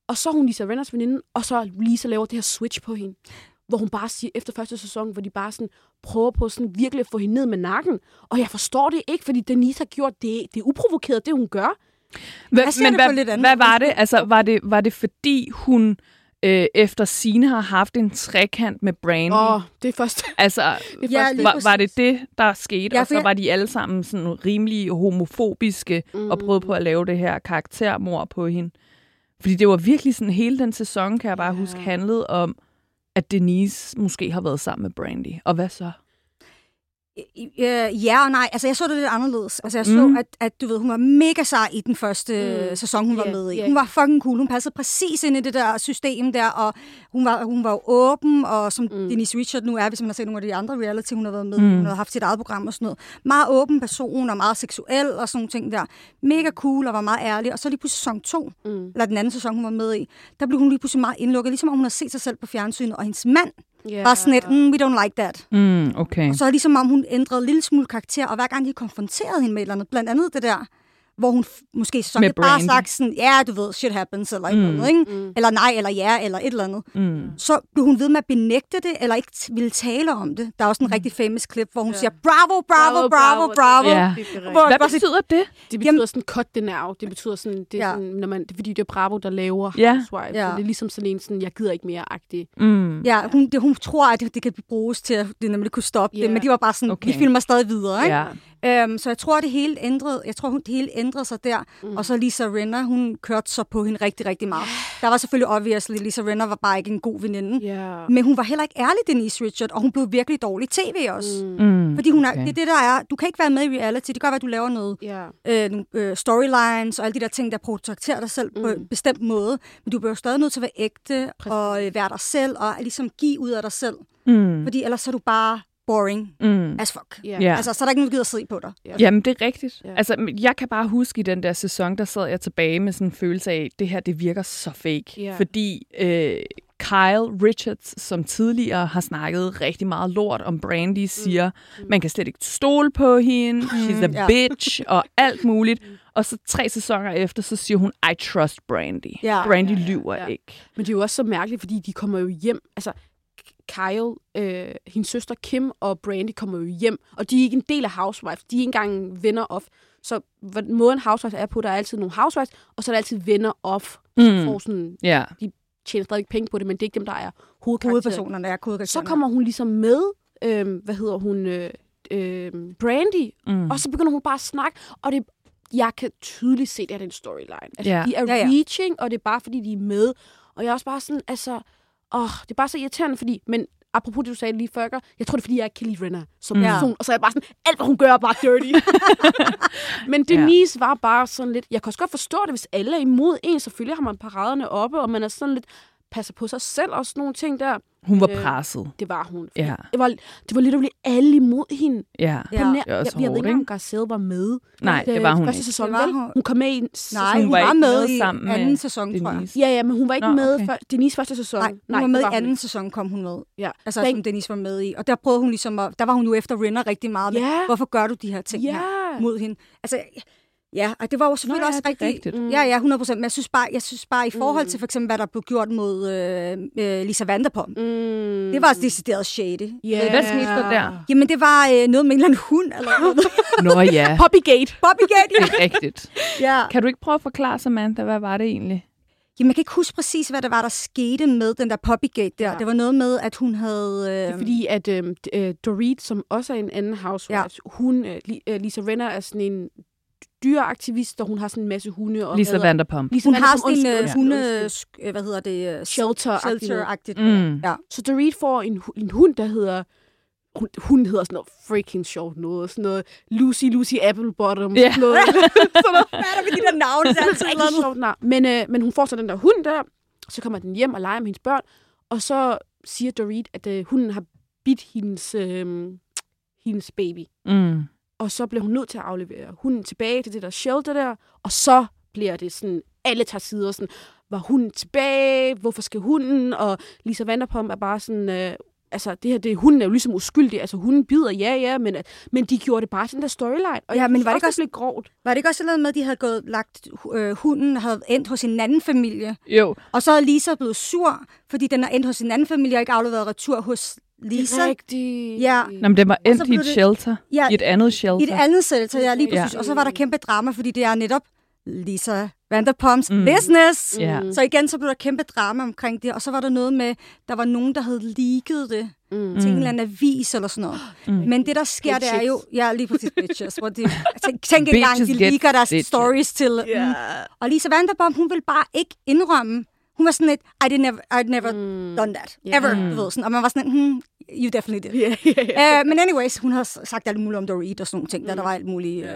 Og så er hun Lisa Renners veninde, og så Lisa laver det her switch på hende. Hvor hun bare siger, efter første sæson, hvor de bare sådan prøver på sådan virkelig at få hende ned med nakken. Og jeg forstår det ikke, fordi Denise har gjort det. Det er uprovokeret, det hun gør. Hva, men det hvad, lidt hvad var det? Altså, var det, var det fordi hun øh, efter sine har haft en trekant med Brandy? Åh, oh, det er først... Altså, Det er først var, var det det, der skete? Ja, og så jeg- var de alle sammen sådan rimelig homofobiske mm. og prøvede på at lave det her karaktermord på hende. Fordi det var virkelig sådan, hele den sæson, kan jeg bare Ja. huske, handlede om, at Denise måske har været sammen med Brandy. Og hvad så? Øh, ja og nej. Altså, jeg så det lidt anderledes. Altså, jeg så, Mm. at, at du ved, hun var mega sej i den første Mm. mm. sæson, hun var Yeah, med i. yeah. Hun var fucking cool. Hun passede præcis ind i det der system der, og hun var, hun var åben, og som Mm. Denise Richard nu er, hvis man har set nogle af de andre reality, hun har været med Mm. Hun har haft sit eget program og sådan noget. Meget åben person, og meget seksuel, og sådan nogle ting der. Mega cool, og var meget ærlig. Og så lige på sæson 2, Mm. eller den anden sæson, hun var med i, der blev hun lige pludselig meget indlukket, ligesom om hun har set sig selv på fjernsynet, og hendes mand Yeah. var sådan lidt, mm, we don't like that. Mm, okay. Og så er det ligesom om, hun ændrede en lille smule karakter, og hver gang de konfronterede hende med et eller andet, blandt andet det der, hvor hun f- måske så bare Brandy. sagt sådan, ja, du ved, shit happens, eller et Mm. eller andet, ikke? Mm. Eller nej, eller ja, eller et eller andet. Mm. Så blev hun ved med at benægte det, eller ikke t- ville tale om det. Der er også en rigtig famous klip, hvor hun Ja. siger, bravo, bravo, bravo, bravo. Ja. Det, er Hvor-. Hvad betyder det? det betyder sådan, cut the now. Det betyder sådan, det er Ja. sådan, når man, det er fordi, det er Bravo, der laver Ja. Housewives. Ja. Så det er ligesom sådan en, sådan, jeg gider ikke mere-agtig. Mm. Ja, hun, det, hun tror, at det, det kan bruges til, at det nemlig kunne stoppe Ja. det, men de var bare sådan, Okay. vi filmer stadig videre, ikke? Ja. Øhm, så jeg tror, det hele ændrede, jeg tror, hun, det hele ændrede sig der. Mm. Og så Lisa Renner, hun kørte så på hende rigtig, rigtig meget. Der var selvfølgelig obviously, Lisa Renner var bare ikke en god veninde. Ja. Men hun var heller ikke ærlig, Denise Richard, og hun blev virkelig dårlig tv også. Mm. Mm. Fordi hun er, Okay. det er det, der er, du kan ikke være med i reality. Det kan godt være, at du laver noget Ja. øh, nogle, øh, storylines og alle de der ting, der portrætterer dig selv mm. på en bestemt måde. Men du bliver jo stadig nødt til at være ægte Præcis. og øh, være dig selv og ligesom give ud af dig selv. Mm. Fordi ellers så er du bare boring Mm. as fuck. Ja. Ja. Altså, så er der ikke nogen, der gider at se på dig. Ja. Jamen, det er rigtigt. Ja. Altså, jeg kan bare huske i den der sæson, der sad jeg tilbage med sådan en følelse af, det her, det virker så fake. Ja. Fordi øh, Kyle Richards, som tidligere har snakket rigtig meget lort om Brandy, siger, mm. man kan slet ikke stole på hende, she's a bitch, og alt muligt. Og så tre sæsoner efter, så siger hun, I trust Brandy. Ja. Brandy Ja, ja, lyver ja. ikke. Men det er jo også så mærkeligt, fordi de kommer jo hjem. Altså, Kyle, øh, hendes søster Kim og Brandy kommer jo hjem, og de er ikke en del af Housewives. De er ikke engang venner off. Så måden Housewives er på, der er altid nogle Housewives, og så er der altid venner off. Mm. For sådan, Ja. tjener stadig penge på det, men det er ikke dem, der er. Hovedpersonerne er Så hovedkaraktererne. kommer hun ligesom med, øh, hvad hedder hun, øh, øh, Brandy, Mm. og så begynder hun bare at snakke, og det, jeg kan tydeligt se, at det er en storyline. Altså, Ja. de er Ja, ja. reaching, og det er bare, fordi de er med. Og jeg er også bare sådan, altså, åh, det er bare så irriterende, fordi, men apropos det, du sagde lige før, jeg tror, det er, fordi jeg ikke kan lide Renner som Mm. person, og så er jeg bare sådan, alt, hvad hun gør, er bare dirty. men Denise var bare sådan lidt, jeg kan også godt forstå det, hvis alle er imod en, selvfølgelig har man paraderne oppe, og man er sådan lidt, passer på sig selv og sådan nogle ting der. Hun var Øh, presset. Det var hun. Ja. Det var, det var literally alle imod hende. Ja. Ja. På nær, Det er også jeg, jeg ved ikke, ikke? Garcelle var med. Nej, det var hun første ikke. sæson, Det var hun. Hun kom med i en sæson. Nej, hun hun var var, med med i sammen med anden sæson, tror jeg. Ja, ja, men hun var ikke Nå, med okay. før Denise første sæson. Nej, hun var med i anden ikke. sæson, kom hun med. Ja. Altså, Den- som Denise var med i. Og der prøvede hun ligesom, at, der var hun jo efter Renner rigtig meget. Med, Ja. Hvorfor gør du de her ting Ja. her mod hende? Altså, ja, og det var jo selvfølgelig Nå ja, også rigtig... rigtigt. Mm. Ja, ja, 100 procent. Men jeg synes, bare, jeg synes bare, i forhold til for eksempel, hvad der blev gjort mod øh, øh, Lisa Vanderpump, Mm. det var decideret shady. Yeah. Hvad skete der der? Jamen, det var øh, noget med en eller anden hund, eller noget. Nå ja, Poppygate. Det er rigtigt. ja. Kan du ikke prøve at forklare, Samantha, hvad var det egentlig? Jamen, jeg kan ikke huske præcis, hvad der var, der skete med den der Poppygate der. Ja. Ja. Det var noget med, at hun havde... Øh, Det er fordi, at øh, øh, Dorit, som også er en anden housewife, ja. hun, øh, øh, Lisa Renner er sådan en dyreaktivist, og hun har sådan en masse hunde. Og Lisa Vanderpump. Lisa hun har sådan en øh, hunde... øh, Hvad hedder det? øh, Shelter. Shelter-agtigt. Mm. Ja. Så Dorit får en, en hund, der hedder... Hun, hun hedder sådan noget freaking sjovt noget. Sådan noget Lucy, Lucy Applebottom. Ja. Sådan noget. sådan noget Hvad er der med de der navne? Det er altid et eller rigtig andet. sjovt navn. Men, øh, men hun får så den der hund der, så kommer den hjem og leger med hendes børn, og så siger Dorit, at øh, hunden har bidt hendes, øh, hendes baby. Mm. Og så bliver hun nødt til at aflevere hunden tilbage til det der shelter der, og så bliver det sådan, alle tager sider sådan, var hunden tilbage, hvorfor skal hunden, og Lisa Vanderpump er bare sådan, øh, altså det her, det, hunden er jo ligesom uskyldig, altså hunden bider, ja, ja, men, at- men de gjorde det bare den der storyline, og Ja, men var det ikke også, blev grovt. Var det ikke også noget med, at de havde gået, lagt øh, hunden, havde endt hos en anden familie, Jo, og så er Lisa blevet sur, fordi den er endt hos en anden familie, og ikke afleveret retur hos Lisa. rigtigt. Ja. Nå, men det var endt i et det- shelter. Ja, I et andet shelter. I et andet shelter, ja, lige Ja. præcis. Og så var der kæmpe drama, fordi det er netop Lisa Vanderpumps Mm. mm. business. Ja. Mm. Så igen, så blev der kæmpe drama omkring det, og så var der noget med, der var nogen, der havde leaget det Mm. til en eller anden avis eller sådan noget. Mm. Men det, der sker, det er Bitches. jo... Ja, lige præcis, bitches. Hvor de, tænk, tænk engang, Bitches de leaker deres bitches. stories til... Ja. Mm. Og Lisa Vanderpump, hun ville bare ikke indrømme. Hun var sådan lidt, I did never, I'd never Mm. done that. Ja. Ever, Mm. ved. Sådan. Og man var sådan, hmm, you definitely did. Ja, ja, ja. Uh, men anyways, hun har sagt alt muligt om Dorit og sådan nogle ting, mm. der, der var alt muligt. Uh,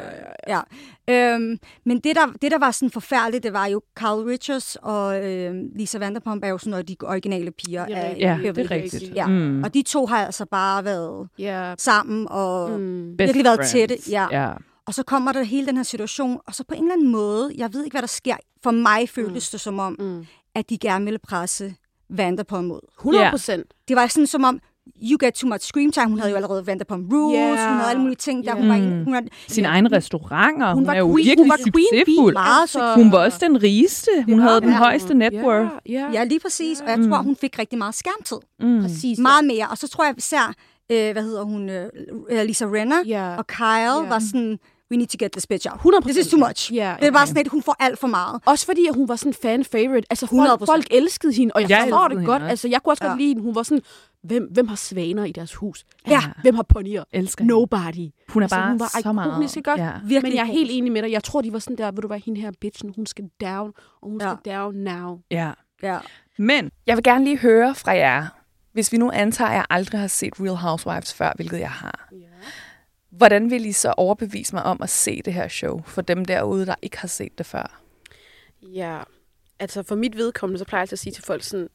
ja, ja. Um, men det der, det, der var sådan forfærdeligt, det var jo Carl Richards og uh, Lisa Vanderpump er jo sådan noget, de originale piger Ja, af. Ja, Beverly det er rigtigt. Ja. Mm. Og de to har altså bare været ja. sammen og mm. Mm. Best virkelig været friends. tætte. Ja. ja. Og så kommer der hele den her situation, og så på en eller anden måde, jeg ved ikke, hvad der sker, for mig føltes det som om, Mm. At de gerne ville presse Vanderpump mod. 100 procent. Det var sådan som om, you get too much screen time. Hun havde jo allerede Vanderpump Rules, Yeah. hun havde alle mulige ting. Der. Hun Yeah. var en, hun var, Sine egne restauranter. Hun, Hun var er jo queen- virkelig hun var bee. succesfuld. Meget Altså- Hun var også den rigeste. Hun havde den Ja. højeste net worth. Ja, ja. Ja, lige præcis. Og jeg tror, hun fik rigtig meget skærmtid. Mm. præcis. Meget mere. Og så tror jeg især, øh, hvad hedder hun, øh, Lisa Renner Ja. og Kyle Ja. var sådan, we need to get this bitch out. 100%. This is too much. Ja, Det var okay. sådan et, hun får alt for meget. Også fordi, at hun var sådan fan favorite. Altså, folk, 100%. folk elskede hende, og jeg, jeg forstår det hende godt. Altså, jeg kunne også Ja. godt lide hende. Hun var sådan, hvem, hvem har svaner i deres hus? Ja. Hvem har ponyer? Elsker. Nobody. Hun er Altså, bare hun var så meget. også? Ja. Virkelig Men jeg er helt enig med dig. Jeg tror, de var sådan der, vil du være hende her bitchen, hun skal down, og hun Ja. skal down now. ja. Ja. Men jeg vil gerne lige høre fra jer, hvis vi nu antager, at jeg aldrig har set Real Housewives før, hvilket jeg har. Hvordan vil I så overbevise mig om at se det her show, for dem derude, der ikke har set det før? Ja, altså for mit vedkommende, så plejer jeg at sige til folk sådan,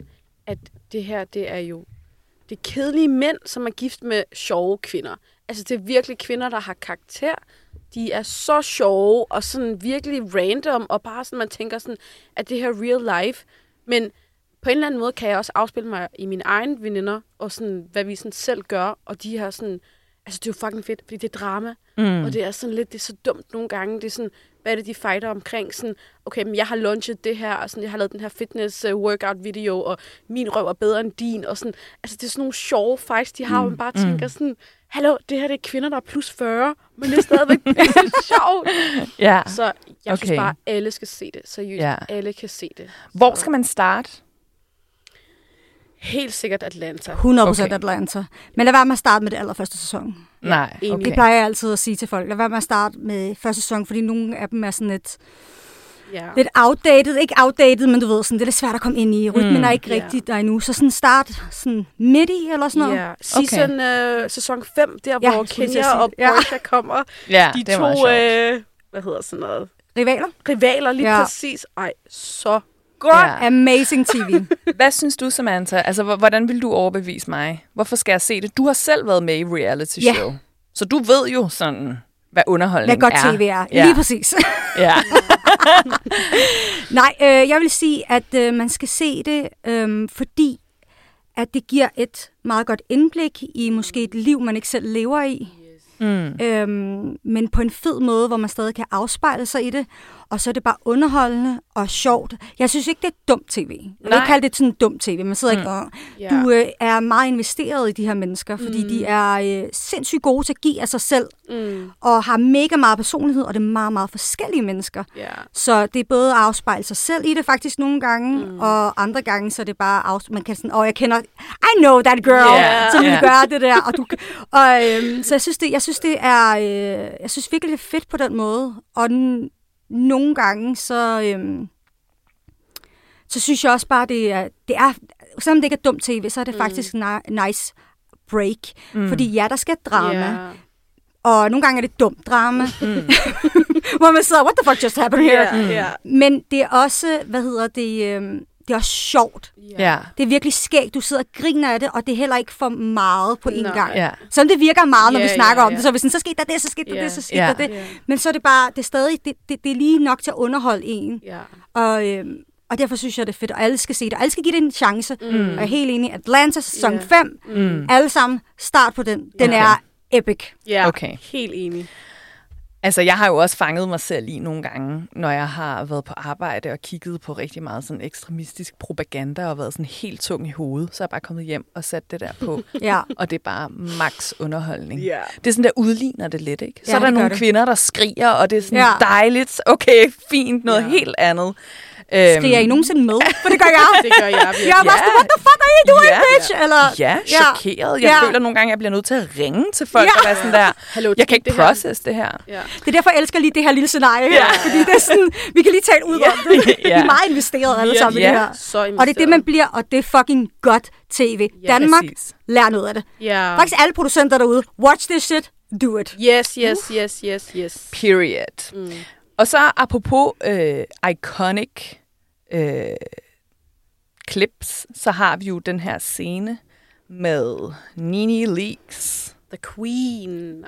at det her, det er jo det er kedelige mænd, som er gift med sjove kvinder. Altså, det er virkelig kvinder, der har karakter. De er så sjove og sådan virkelig random, og bare sådan, man tænker sådan, at det her real life. Men på en eller anden måde kan jeg også afspille mig i mine egne veninder, og sådan, hvad vi sådan selv gør, og de her sådan, altså det er jo fucking fedt, fordi det er drama, mm. og det er sådan lidt, det er så dumt nogle gange, det er sådan, hvad er det, de fighter omkring, sådan, okay, men jeg har launchet det her, og sådan, jeg har lavet den her fitness uh, workout video, og min røv er bedre end din, og sådan, altså det er sådan nogle sjove fights, de har, mm. hvor man bare tænker sådan, hallo, det her det er kvinder, der er plus 40, men det er stadigvæk sjovt. Ja. Så jeg okay. Synes bare, alle skal se det. Seriøst, Ja. alle kan se det. Hvor skal man starte? Helt sikkert Atlanta. 100% Okay. Atlanta. Men lad være med at starte med det allerførste sæson. Nej, okay. Det plejer jeg altid at sige til folk. Lad være med at starte med første sæson, fordi nogle af dem er sådan lidt, Ja. lidt outdated. Ikke outdated, men du ved, sådan, det er lidt svært at komme ind i. Rytmen Mm. er ikke Ja. rigtig der endnu. Så sådan start sådan midt i, eller sådan noget. Ja, season, okay. uh, sæson 5, der Ja, hvor Kenya og. Ja. Portia kommer. Ja, De det to, øh, hvad hedder sådan noget, Rivaler. rivaler lige ja. præcis. Ej, så godt. Ja. Amazing TV. Hvad synes du, Samantha? Altså, hvordan vil du overbevise mig? Hvorfor skal jeg se det? Du har selv været med i reality Ja. show. Så du ved jo sådan, hvad underholdning Hvad godt er. tv er. Ja. Lige præcis. Ja. Nej, øh, jeg vil sige, at øh, man skal se det, øh, fordi at det giver et meget godt indblik i måske et liv, man ikke selv lever i. Mm. Øhm, men på en fed måde, hvor man stadig kan afspejle sig i det. Og så er det bare underholdende og sjovt. Jeg synes ikke, det er dumt tv. Jeg vil Nej. ikke kalde det sådan dumt tv. Man sidder mm. ikke og... Du øh, er meget investeret i de her mennesker, fordi mm. de er øh, sindssygt gode til at give af sig selv, Mm, og har mega meget personlighed, og det er meget, meget forskellige mennesker. ja. Så det er både at afspejle sig selv i det faktisk nogle gange, mm. og andre gange, så er det bare, af, man kan sådan, åh, oh, jeg kender, I know that girl, Yeah. som Yeah. gøre det der. Og, du, og øhm, så jeg synes, det, jeg synes, det er, øh, jeg synes virkelig, det er fedt på den måde. Og n- nogle gange, så, øhm, så synes jeg også bare, det er, det er, selvom det ikke er dumt tv, så er det mm. faktisk ni- nice break. Mm. Fordi ja, der skal drama, Ja. og nogle gange er det dumt drama, mm. hvor man sidder, what the fuck just happened here? Ja, ja. Men det er også, hvad hedder det, øhm, det er også sjovt. ja. Det er virkelig skægt. Du sidder og griner af det, og det er heller ikke for meget på én Nej. gang. Ja. Som det virker meget, når Ja, vi snakker ja, om ja. det. Så hvis sådan, så skete der det, så skete der Ja. det, så skete Ja. der det. Men så er det bare, det er stadig, det, det, det er lige nok til at underholde en. Ja. Og, øhm, og derfor synes jeg, det er fedt, og alle skal se det. Alle skal give det en chance. Mm. Og jeg er helt enig. Atlanta sæson Ja. 5. Mm. Alle sammen, start på den. Den Okay. er epic. ja. Okay. Helt enig. Altså, jeg har jo også fanget mig selv i nogle gange, når jeg har været på arbejde og kigget på rigtig meget sådan ekstremistisk propaganda og været sådan helt tung i hovedet. Så er jeg bare kommet hjem og sat det der på. Ja. og det er bare max underholdning. Ja. Det er sådan, der udligner det lidt, ikke? Så Ja, er der nogle det. kvinder, der skriger, og det er sådan Ja. dejligt. Okay, fint, noget Ja. helt andet. Øhm, Skriger I nogensinde med? For det gør jeg. Det gør jeg. Jeg er bare sådan, what the fuck are you doing, Ja. bitch? Eller, Ja, chokeret. Jeg Ja. føler nogle gange, at jeg bliver nødt til at ringe til folk Ja. og være sådan der, Hallo, jeg kan ikke det her? process det her. Ja. Det er derfor, jeg elsker lige det her lille scenarie her. Ja. Fordi det er sådan, vi kan lige tale ud om det. Vi Ja. er meget investeret alle sammen i Ja. det her. Så Og det er det, man bliver, og det er fucking godt tv. Danmark, præcis. lær noget af det. Ja. Faktisk alle producenter derude, watch this shit, do it. Yes, yes, yes, yes, yes. Period. Mm. Og så apropos øh, iconic øh, clips, så har vi jo den her scene med Nini Leaks. The Queen.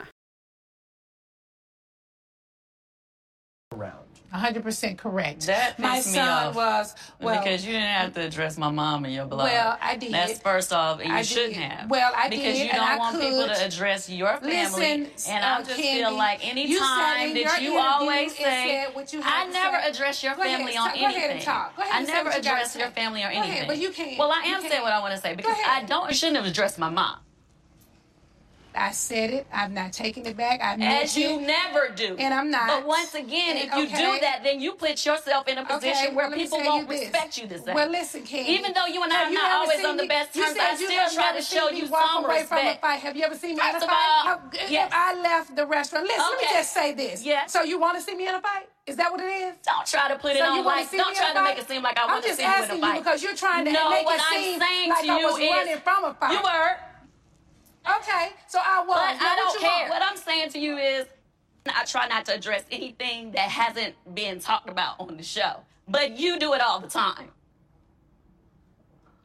100% correct. That My me son off. was well. because you didn't have to address my mom in your blog. Well, I did. That's first off, and you I shouldn't did. have. Well, I because did, because you don't I want people to address your family. Listen, and I uh, just Candy, feel like any time that you always say, what you I never say. address your Go ahead, family so- on go ahead and anything. talk. Go ahead I and say never what you address your say. family or Go ahead, anything. but you can't. Well, I am saying can't. what I want to say because. I don't. You shouldn't have addressed my mom. I said it. I'm not taking it back. I As you it. never do. And I'm not. But once again, if you do that, then you put yourself in a position Okay, where well, people won't you this. respect you the same. Well, listen, Candy. Even though you and I are not always on the best terms, I still try to show you walk some away From a respect. fight. Have you ever seen me in a First of fight? all, How- yes. If I left the restaurant, listen, okay. let me just say this. Yeah. So you want to see me in a fight? Is that what it is? Don't try to put it So on like. Don't try to make it seem like I want to see you in a asking fight. you because you're trying to no, make it seem like I was running from a fight. you were, Okay, so I was. But now I don't care. want? What I'm saying to you is, I try not to address anything that hasn't been talked about on the show. But you do it all the time.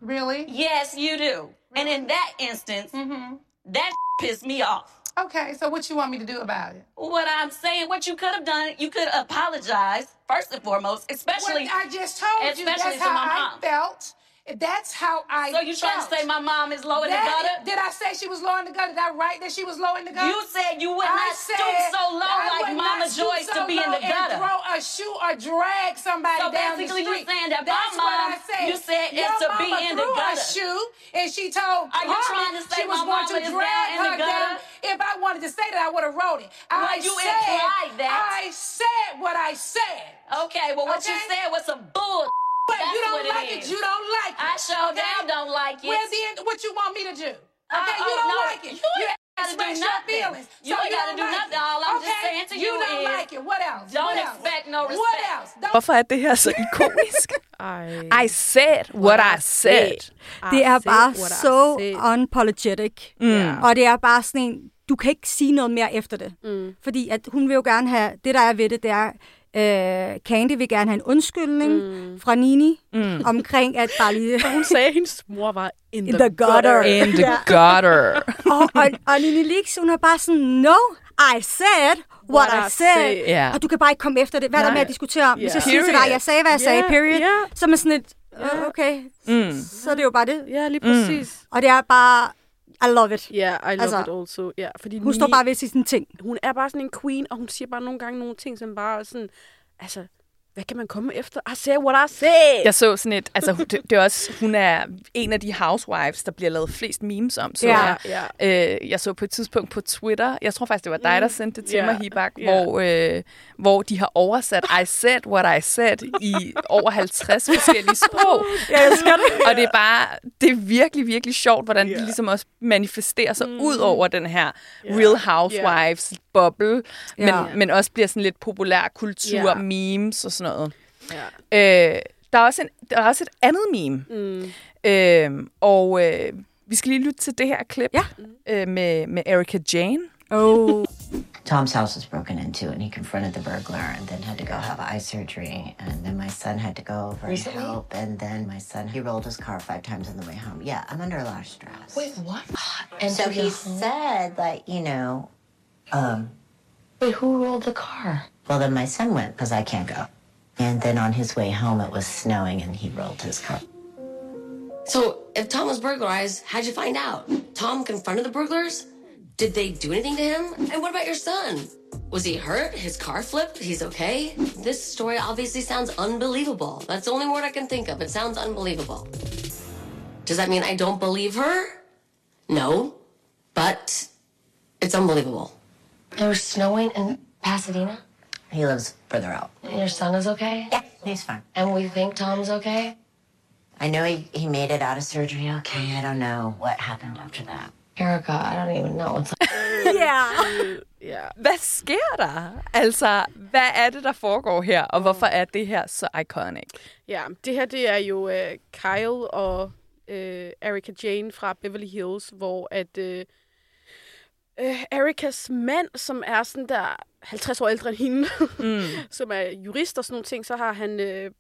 Really? Yes, you do. And in that instance, mm-hmm. that pissed me off. Okay, so what you want me to do about it? What I'm saying, what you could have done, you could apologize first and foremost, especially. Well, I just told you especially that's to how my I felt. That's how I So you trying to say my mom is low in the gutter? Did I say she was low in the gutter? Did I write that she was low in the gutter? You said you would I not stoop said so low I like Mama stoop Joyce to so be in the low and gutter. throw a shoe or drag somebody So down the basically you street. saying that my That's what mom, I said. you said it's to be in the threw gutter. a shoe and she told Are you trying to say she was my going to drag down in the her down. If I wanted to say that, I would have wrote it. Well, I you said, implied that. I said what I said. Okay, well what you said was some bull. But That's you don't what it like it. is. You don't like it. I sure okay? damn don't like it. Well, then, what you want me to do? Okay, Uh, you uh, don't no, like it. you ain't gotta do express your nothing. feelings. You ain't gotta don't do like nothing. it. All I'm just Okay? saying to you you don't is, like it. What else? Don't what else? expect no What respect. else? Don't Hvorfor er det her så ikonisk? Ej. I said what I said. Det er I bare what I så unapologetic. Mm. Og det er bare sådan en, du kan ikke sige noget mere efter det. Mm. Fordi at hun vil jo gerne have, det der er ved det, det er, øh, Candy vil gerne have en undskyldning mm. fra Nini mm. omkring, at bare lige... Hun sagde, at hendes mor var in, In the gutter. In the gutter. og, og, og Nini Leaks, hun er bare sådan, no, I said what, What I I said. said. Ja. Og du kan bare ikke komme efter det. Hvad er der med at diskutere om? Hvis Ja. jeg siger til dig, jeg sagde, hvad jeg sagde, Ja, period, ja. så er man sådan et, øh, okay, Mm. så er det jo bare det. Ja, lige præcis. Og det er bare, I love it. Ja, yeah, I love Altså, it also. Ja, fordi Hun står Ni- bare ved sin ting. Hun er bare sådan en queen, og hun siger bare nogle gange nogle ting, som bare er sådan... Altså, hvad kan man komme efter? I said what I said. Jeg så sådan et, altså det, det er også, hun er en af de housewives, der bliver lavet flest memes om. Så Ja. jeg. ja. Øh, jeg så på et tidspunkt på Twitter, jeg tror faktisk, det var dig, der sendte det til Ja. mig, Hibak, Ja. hvor, øh, hvor de har oversat I said what I said i over 50 forskellige sprog. Jeg elsker det. Og det er bare, det er virkelig, virkelig sjovt, hvordan Ja. de ligesom også manifesterer sig Mm. ud over den her Ja. Real Housewives boble, men, Ja. men også bliver sådan lidt populær kultur, Ja. memes og sådan noget. ja. Øh, der, er også en, der er også et andet meme, Mm. øh, og øh, vi skal lige lytte til det her klip Ja. øh, med, med Erika Jane. Oh. Tom's house was broken into, and he confronted the burglar, and then had to go have eye surgery. And then my son had to go over and help. And then my son, he rolled his car five times on the way home. Yeah, I'm under a lot of stress. Wait, what? and so he said, like, you know, um, Wait, who rolled the car? well, then my son went because I can't go. And then on his way home, it was snowing, and he rolled his car. So, if Tom was burglarized, how'd you find out? Tom confronted the burglars? Did they do anything to him? And what about your son? Was he hurt? His car flipped? He's okay? This story obviously sounds unbelievable. That's the only word I can think of. It sounds unbelievable. Does that mean I don't believe her? No. But it's unbelievable. It was snowing in Pasadena, He lives further out. and your son is okay? Yeah, he's fine. And we think Tom's okay? I know he, he made it out of surgery okay. I don't know what happened after that. Erica, I don't even know. It's Ja. Ja. Hvad sker der? Altså, hvad er det, der foregår her, og hvorfor er det her så iconic? Ja, det her det er jo øh, Kyle og øh, Erika Jane fra Beverly Hills, hvor at øh, øh, Erikas mand, som er sådan der 50 år ældre end hende, mm. som er jurist og sådan nogle ting, så har han øh,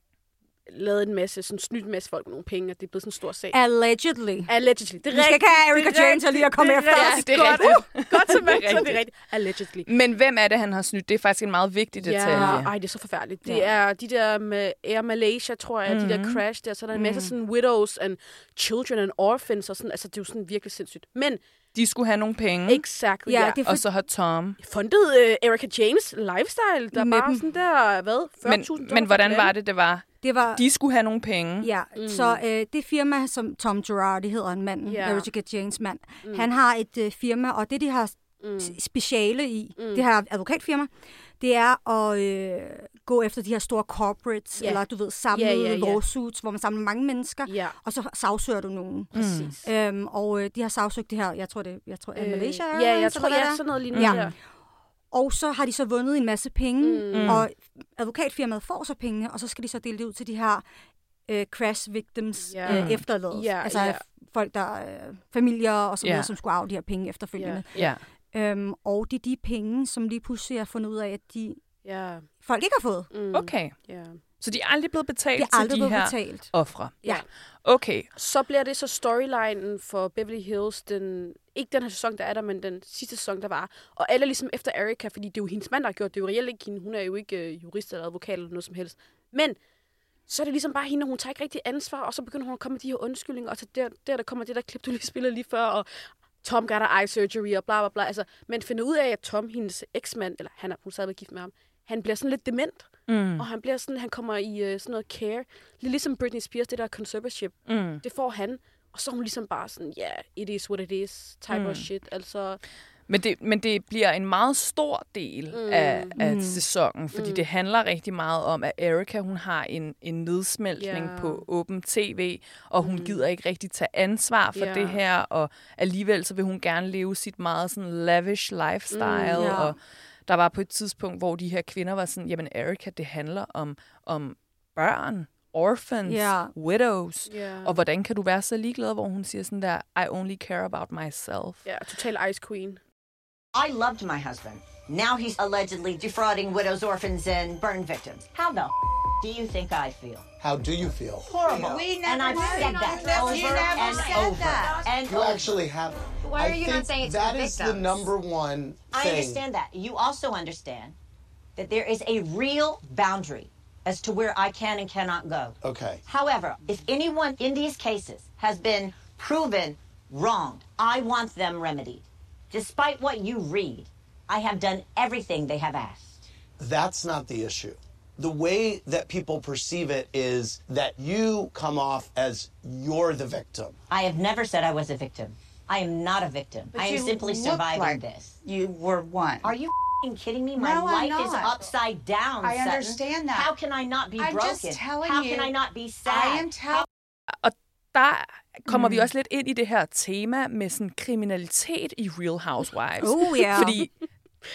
lavet en masse, sådan snydt en masse folk med nogle penge, og det er blevet sådan en stor sag. Allegedly. Allegedly. Det er Vi skal ikke have Erika er Jane til lige at komme efter det er os. rigtigt. Det er Godt. rigtigt. Godt til mig, Det er er rigtigt. Allegedly. Men hvem er det, han har snydt? Det er faktisk en meget vigtig detalje. Ja, ej, det er så forfærdeligt. Det er de der med Air Malaysia, tror jeg, mm. de der crash der, så er der en masse sådan widows and children and orphans og sådan, altså det er jo sådan virkelig sindssygt. Men De skulle have nogle penge, exactly, Ja, ja, det er for- og så har Tom. fundet uh, Erika James lifestyle, der er bare dem. sådan der, hvad, 40.000 Men, men hvordan var det, det var? Det var... De skulle have nogle penge. Ja, mm. så øh, det firma, som Tom Girardi hedder, en mand, yeah. Erika Janes mand, mm. han har et øh, firma, og det, de har mm. speciale i, mm. det her advokatfirma, det er at øh, gå efter de her store corporates, yeah. eller du ved, Ja, ja, ja. lawsuits, hvor man samler mange mennesker, Ja, og så sagsøger du nogen. præcis. Øhm, og øh, de har sagsøgt det her, jeg tror det, jeg tror, øh, Malaysia ja, jeg tror, ja, det er. sådan noget lignende Ja. der. Og så har de så vundet en masse penge, mm. og advokatfirmaet får så pengene, og så skal de så dele det ud til de her øh, crash victims Ja. øh, efterladet. Ja, altså ja. folk, der øh, familier og så videre, Ja. som skulle af de her penge efterfølgende. Ja. Øhm, og det er de penge, som lige pludselig har fundet ud af, at de Ja, folk ikke har fået. mm, Okay. ja. Så de er aldrig blevet betalt De er til aldrig de blevet her betalt. ofre? Ja. Okay. Så bliver det så storylinen for Beverly Hills, den, ikke den her sæson, der er der, men den sidste sæson, der var. Og alle er ligesom efter Erika, fordi det er jo hendes mand, der har gjort det. Det er jo reelt ikke hende. Hun er jo ikke øh, jurist eller advokat eller noget som helst. Men så er det ligesom bare hende, og hun tager ikke rigtig ansvar, og så begynder hun at komme med de her undskyldninger, og så der, der, der kommer det der klip, du lige spillede lige før, og Tom got a eye surgery, og bla bla bla. Altså, men finder ud af, at Tom, hendes eksmand, eller han er, hun stadigvæk gift med ham, han bliver sådan lidt dement. Mm. Og han bliver sådan, han kommer i øh, sådan noget care. Lidt ligesom Britney Spears, det der conservatorship. Mm. Det får han. Og så er hun ligesom bare sådan, ja, yeah, it is what it is, type Mm. of shit. Altså, Men det, men det bliver en meget stor del Mm. af, af Mm. sæsonen, fordi Mm. det handler rigtig meget om, at Erika hun har en, en nedsmeltning Ja. på åben tv, og hun gider ikke rigtig tage ansvar for Ja. det her, og alligevel så vil hun gerne leve sit meget sådan lavish lifestyle, Mm, ja. og der var på et tidspunkt, hvor de her kvinder var sådan, jamen Erika, det handler om, om børn, orphans, Ja. widows, Ja. og hvordan kan du være så ligeglad, hvor hun siger sådan der, I only care about myself. ja, total ice queen. I loved my husband. Now he's allegedly defrauding widows, orphans, and burn victims. How the do you think I feel? How do you feel? Horrible. We and never I've said said that. that You over never and said over that. and You over. actually have. Why are I you think not saying it's that the is the number one Thing. I understand that. You also understand that there is a real boundary as to where I can and cannot go. Okay. However, if anyone in these cases has been proven wronged, I want them remedied. Despite what you read, I have done everything they have asked. That's not the issue. The way that people perceive it is that you come off as you're the victim. I have never said I was a victim. I am not a victim. But I am simply surviving like this. You were one. Are you fing kidding me? My No, life is upside down. I Sutton. understand that. How can I not be I'm broken? just telling How you- can I not be sad? I am telling Og der kommer mm. vi også lidt ind i det her tema med sådan kriminalitet i Real Housewives. Oh, ja. Fordi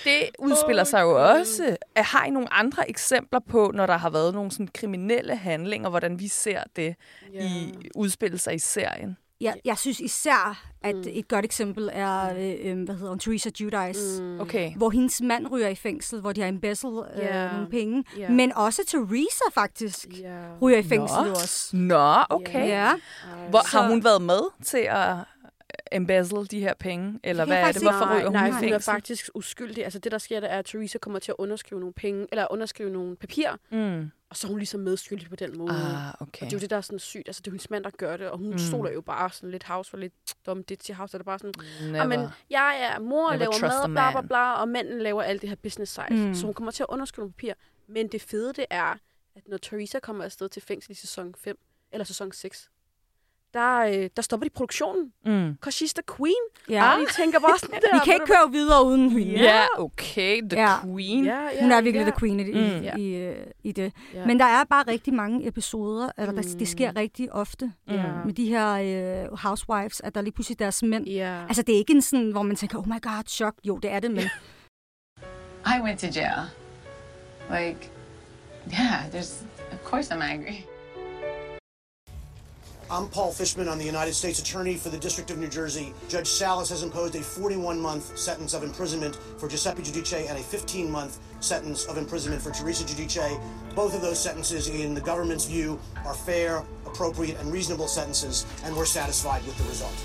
det udspiller sig jo også. Har I nogle andre eksempler på, når der har været nogle sådan kriminelle handlinger, hvordan vi ser det i udspille sig i serien? Jeg, jeg synes især, at mm. et godt eksempel er, øh, øh, hvad hedder hun, Teresa Giudice. Mm. Okay. Hvor hendes mand ryger i fængsel, hvor de har embezzled øh, Ja. nogle penge. Ja. Men også Teresa faktisk Ja. ryger i fængsel Nå. også. Nå, okay. Ja. Hvor, har hun været med til at embezzle de her penge? Eller Det hvad er det? Hvorfor ryger hun nej, hun er faktisk uskyldig. Altså det, der sker, det er, at Teresa kommer til at underskrive nogle penge, eller underskrive nogle papirer, Mm. og så er hun ligesom medskyldig på den måde. Ah, okay. Og det er jo det, der er sådan sygt. Altså, det er hendes mand, der gør det, og hun Mm. stoler jo bare sådan lidt house for lidt dum ditchy house. Og det er bare sådan, Never. men jeg er mor og laver mad, bla bla man." bla, og manden laver alt det her business side. Mm. Så hun kommer til at underskrive nogle papir. Men det fede, det er, at når Teresa kommer afsted til fængsel i sæson 5, eller sæson 6, der, øh, der stopper de produktionen. Mm. Cause she's the queen. Ja. Og de tænker bare sådan der. Vi kan ikke køre videre uden hende. Ja, okay. The Ja. Queen. Ja, ja, Hun er virkelig ja. the queen i, i, Mm. mm. i, øh, i det. Ja. Men der er bare rigtig mange episoder, eller der, Mm. det sker rigtig ofte Ja. med de her øh, housewives, at der lige pludselig deres mænd... Ja. Altså, det er ikke en sådan, hvor man tænker, oh my god, chok. Jo, det er det, men... I went to jail. Like, yeah, there's, of course I'm angry. I'm Paul Fishman. I'm the United States Attorney for the District of New Jersey. Judge Salas has imposed a 41-month sentence of imprisonment for Giuseppe Giudice and a 15-month sentence of imprisonment for Teresa Giudice. Both of those sentences, in the government's view, are fair, appropriate, and reasonable sentences, and we're satisfied with the result.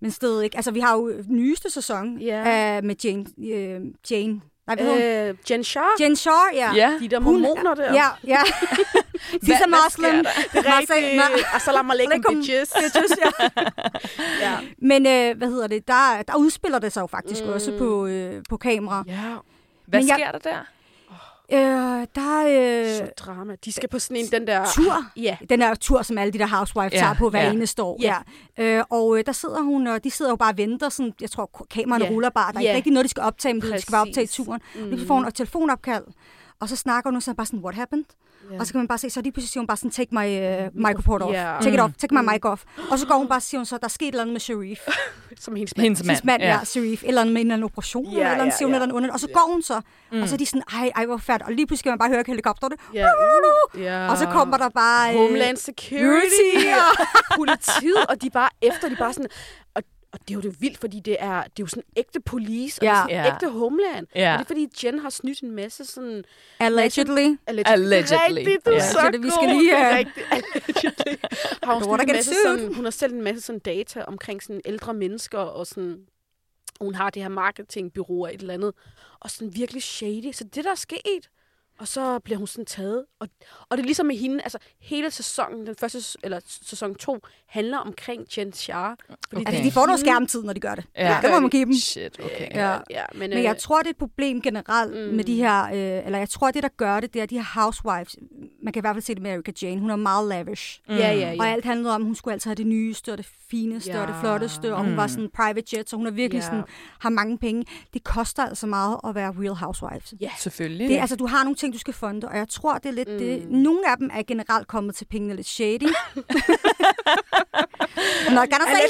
Men stadig ikke. Altså, vi har jo nyeste sæson Ja. øh, med Jane... Øh, Jane... Nej, hvad? Øh, Jen Shah. Jen Shaw, ja. Ja. De der Hun- mormoner der. Ja, ja. She's a hvad Muslim. sker der? Det er rigtigt. Assalamu alaikum, bitches. bitches ja. ja. Men øh, hvad hedder det? Der, der udspiller det sig jo faktisk mm. også på, øh, på kamera. Ja. Hvad Men jeg- sker der der? Øh, der er Så øh, drama. De skal på sådan en, den der... tur. Ja. Den der tur, som alle de der housewives Ja, tager på hver ja. eneste år. Ja. Ja. Øh, og øh, der sidder hun, og de sidder jo bare og venter. Sådan, jeg tror, kameraerne Ja. ruller bare. Der er Ja. ikke rigtig noget, de skal optage, men de skal bare optage turen. Mm. Mm. Så får hun et telefonopkald, og så snakker hun, og så er bare sådan, what happened? Ja. Og så kan man bare se, så pludselig siger hun bare sådan, take my uh, microphone off. Ja. Take it off, take my Mm. mic off. Og så går hun bare og siger hun så, der er sket et eller andet med Sharif. Som hendes mand. Hendes Hendes mand, ja, Sharif. Eller med en eller anden operation, Ja, eller, eller andet, ja, siger hun, ja. eller andet under. Og så går hun så, mm. og så er de sådan, ej, ej, hvor færdigt. Og lige pludselig kan man bare høre helikopterne. Ja. ja. Og så kommer der bare... øh, Homeland Security politiet, og de er bare efter, de er bare sådan... Og, det er jo det vildt, fordi det er, det er jo sådan ægte police, og Ja. det er sådan Ja. ægte homeland. Ja. Og det er fordi, Jen har snydt en masse sådan... Allegedly. Allegedly. Allegedly. Rigtigt, du er Ja. så Allegedly, vi skal lige, Det er øh, rigtigt. Allegedly. Har hun, en masse sådan, hun har selv en masse sådan data omkring sådan ældre mennesker, og sådan... Hun har det her marketingbyrå og et eller andet. Og sådan virkelig shady. Så det, der er sket, og så bliver hun sådan taget. Og, og det er ligesom med hende, altså hele sæsonen, den første, eller sæson 2, handler omkring Jen Shah. Fordi Okay. Altså, de får noget skærmtid, når de gør det. Ja. Det må man give dem. Shit, okay. Ja. Ja, men, Men øh, jeg tror, det er et problem generelt mm. med de her, øh, eller jeg tror, det der gør det, det er de her housewives. Man kan i hvert fald se det med Erika Jane. Hun er meget lavish. Ja, ja, ja. Og alt handlede om, at hun skulle altid have det nyeste, og det fineste, ja. og det flotteste, og hun Mm. var sådan private jet, så hun er virkelig Ja. sådan, har mange penge. Det koster altså meget at være real housewives. Ja. Selvfølgelig. Det, altså, du har nogle ting, du skal funde, og jeg tror, det er lidt mm. det. Nogle af dem er generelt kommet til pengene lidt shady.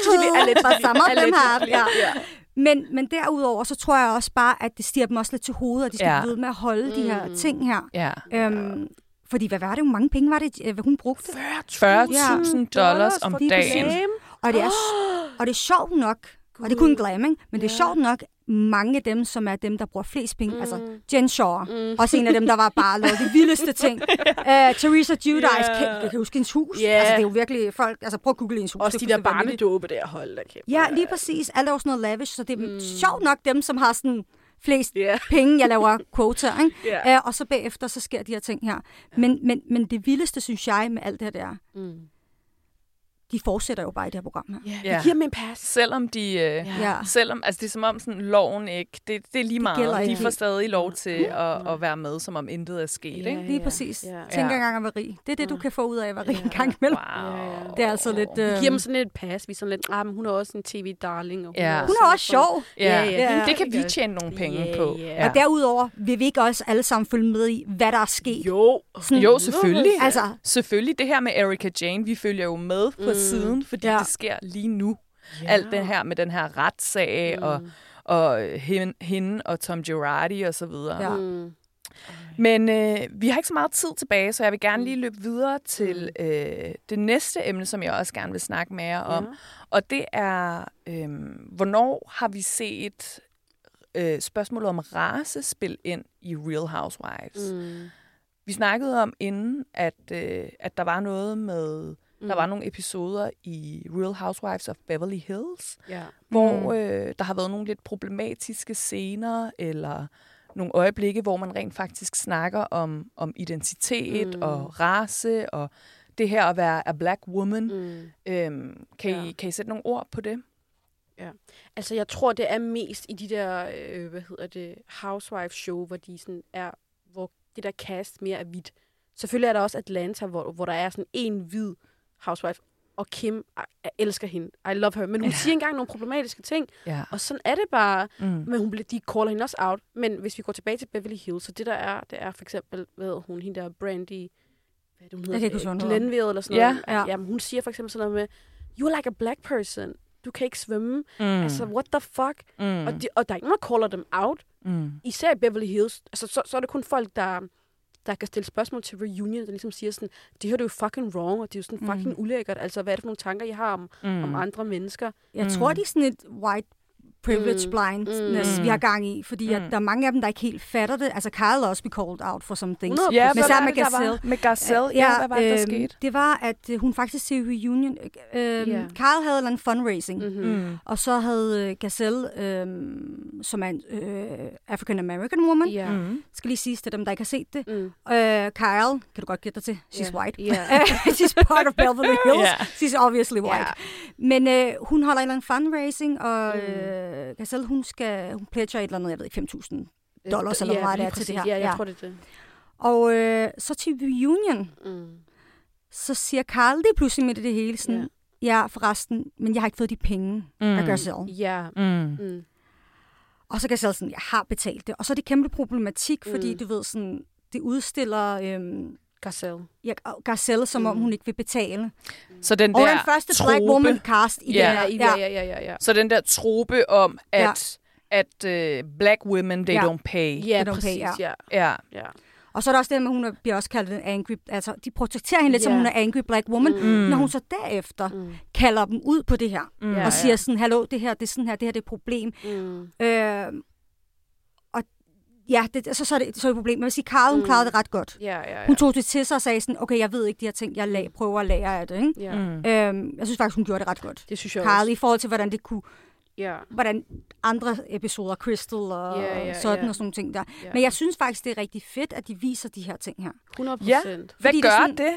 Who, allegedly, but some of them have. allegedly, Ja. ja. Men, men derudover, så tror jeg også bare, at det stiger dem også lidt til hovedet, at de skal Ja. ja. blive ved med at holde mm. de her ting her. Ja. Øhm, fordi hvad var det? Hvor mange penge var det, øh, hvad hun brugte? 40.000 dollars om dagen. Og det er, og det er sjovt nok, og det er kun glam, ikke? men det er sjovt nok, mange af dem, som er dem, der bruger flest penge, mm. altså Jen Shaw, mm. også en af dem, der var bare lavet de vildeste ting. uh, Teresa Giudice, Ja. kan, kan du huske hendes hus? Ja. Altså, det er jo virkelig folk, altså prøv at google hendes hus. Også de der barnedåbe der, hold da kæft. Ja, lige præcis. Alt er jo sådan noget lavish, så det er mm. sjovt nok dem, som har sådan flest Ja. penge, jeg laver quoter, ikke? Ja. Uh, og så bagefter, så sker de her ting her. Men, men, men det vildeste, synes jeg, med alt det her, det er, Mm. De fortsætter jo bare i det her program her. Ja, Ja. vi giver dem en pas. Selvom de... Øh, Ja. Selvom, altså det er som om sådan, loven ikke, det, det er lige meget. gælder De ikke får stadig lov til at, at være med, som om intet er sket. Ja. Ikke? Lige præcis. Ja. Tænk engang at være rig. Det er det, du kan få ud af at være rig en gang imellem. Wow. Det er altså lidt... Vi Øh... giver dem sådan lidt pas. Vi er sådan lidt, ah, men hun er også en tv-darling. Og hun, er Hun er også sjov. Ja, Ja, ja, ja. det kan vi tjene nogle penge Ja, på. ja. Og derudover vil vi ikke også alle sammen følge med i, hvad der er sket. Jo. Sådan, Jo, selvfølgelig. Altså, Selvfølgelig, det her med Erika Jane, vi følger jo med på Mm. Siden, fordi Ja. det sker lige nu. Alt det her med den her retssag, Mm. og, og hende, hende og Tom Girardi og så videre. Ja. Mm. Men øh, vi har ikke så meget tid tilbage, så jeg vil gerne lige løbe videre til øh, det næste emne, som jeg også gerne vil snakke med jer om. Ja. Og det er, øh, hvornår har vi set øh, spørgsmålet om race spil ind i Real Housewives? Mm. Vi snakkede om inden, at, øh, at der var noget med... Mm. Der var nogle episoder i Real Housewives of Beverly Hills, Ja. hvor Mm. øh, der har været nogle lidt problematiske scener, eller nogle øjeblikke, hvor man rent faktisk snakker om, om identitet Mm. mm. og race, og det her at være a black woman. Mm. Mm. Øhm, kan, Ja. I, kan I sætte nogle ord på det? Altså, jeg tror, det er mest i de der, øh, hvad hedder det, housewife show, hvor de sådan er, hvor det der cast mere er hvidt. Selvfølgelig er der også Atlanta, hvor, hvor der er sådan en hvid housewife, og Kim, jeg, jeg elsker hende, I love her, men hun siger engang nogle problematiske ting, Ja. og sådan er det bare. Mm. Men hun, bliver- de caller hende også out. Men hvis vi går tilbage til Beverly Hills, så det der er, det er for eksempel, hvad hun, hende der Brandy, hvad det, hun hedder? kan ikke. Glenville eller sådan Ja, noget. ja. Jamen, hun siger for eksempel sådan noget med, you're like a black person. Du kan ikke svømme. Mm. Altså, what the fuck? Mm. Og, de, og der er ikke nogen, der caller dem out. Mm. Især i Beverly Hills. Altså, så, så er det kun folk, der, der kan stille spørgsmål til reunion, der ligesom siger sådan, det her det er jo fucking wrong, og det er jo sådan Mm. fucking ulækkert. Altså, hvad er det for nogle tanker, I har om, Mm. om andre mennesker? Jeg tror, det er sådan et white privilege Mm. blindness, Mm. vi har gang i. Fordi at Mm. der er mange af dem, der ikke helt fatter det. Altså, Kyle også be called out for some things. 100%. Ja, Men hvad sammen var med det, der var? Gazelle. Med Garcelle, ja, hvad var det, der øhm, skete? Det var, at øh, hun faktisk til reunion... Øh, øh, Ja. Kyle havde en fundraising. Mm-hmm. Mm. Og så havde øh, Gazelle, øh, som er en øh, African-American woman, Ja. Mm. skal lige sige til dem, der ikke har set det. Mm. Øh, Kyle, kan du godt gætte dig til, she's Ja. white. Ja. she's part of Beverly Hills. Ja. She's obviously white. Ja. Men øh, hun holder en eller anden fundraising, og Mm. øh, Gazelle, hun skal, hun pledger et eller andet, jeg ved ikke, 5.000 dollars, eller ja, hvad det lige er til det her. Ja, jeg Ja. tror, det er det. Og øh, så til reunion, Mm. så siger Carl det pludselig midt i det hele sådan, Ja. ja, forresten, men jeg har ikke fået de penge mm. af. Gazelle. Ja. Mm. Mm. Og så kan jeg sige sådan, jeg har betalt det. Og så er det kæmpe problematik, fordi Mm. du ved sådan, det udstiller øhm, Garcelle. ja, Gazelle, som om Mm. hun ikke vil betale. Så den Og der den første trope, black woman cast i Ja. det her. Ja, ja, ja, ja, ja. Så den der trope om, at, Ja. at uh, black women, they Ja. don't pay. Ja, don't pay, præcis, ja. ja. Ja. ja. Og så er der også det med, at hun er- bliver også kaldt en angry... Altså, de protekterer hende lidt, som Ja. hun er angry black woman, Mm. mm. når hun så derefter mm. kalder dem ud på det her. Mm. Og siger ja. sådan, hallo, det her, det er sådan her, det her det er et problem. Mm. Øh, og ja, det, så, så, er det, så er det et problem. Men jeg vil sige, Carl, hun Mm. klarede det ret godt. Ja, ja, ja. Hun tog det til sig og sagde sådan, okay, jeg ved ikke de her ting, jeg lag, prøver at lære af det. Ikke? Ja. Mm. Øhm, jeg synes faktisk, hun gjorde det ret godt. Det synes jeg Carl, også. i forhold til, hvordan det kunne Ja. hvordan andre episoder, Crystal og Ja, ja, sådan ja. og sådan nogle ting der. Ja. Men jeg synes faktisk, det er rigtig fedt, at de viser de her ting her. 100 Ja. procent. Hvad Fordi det gør sådan- det?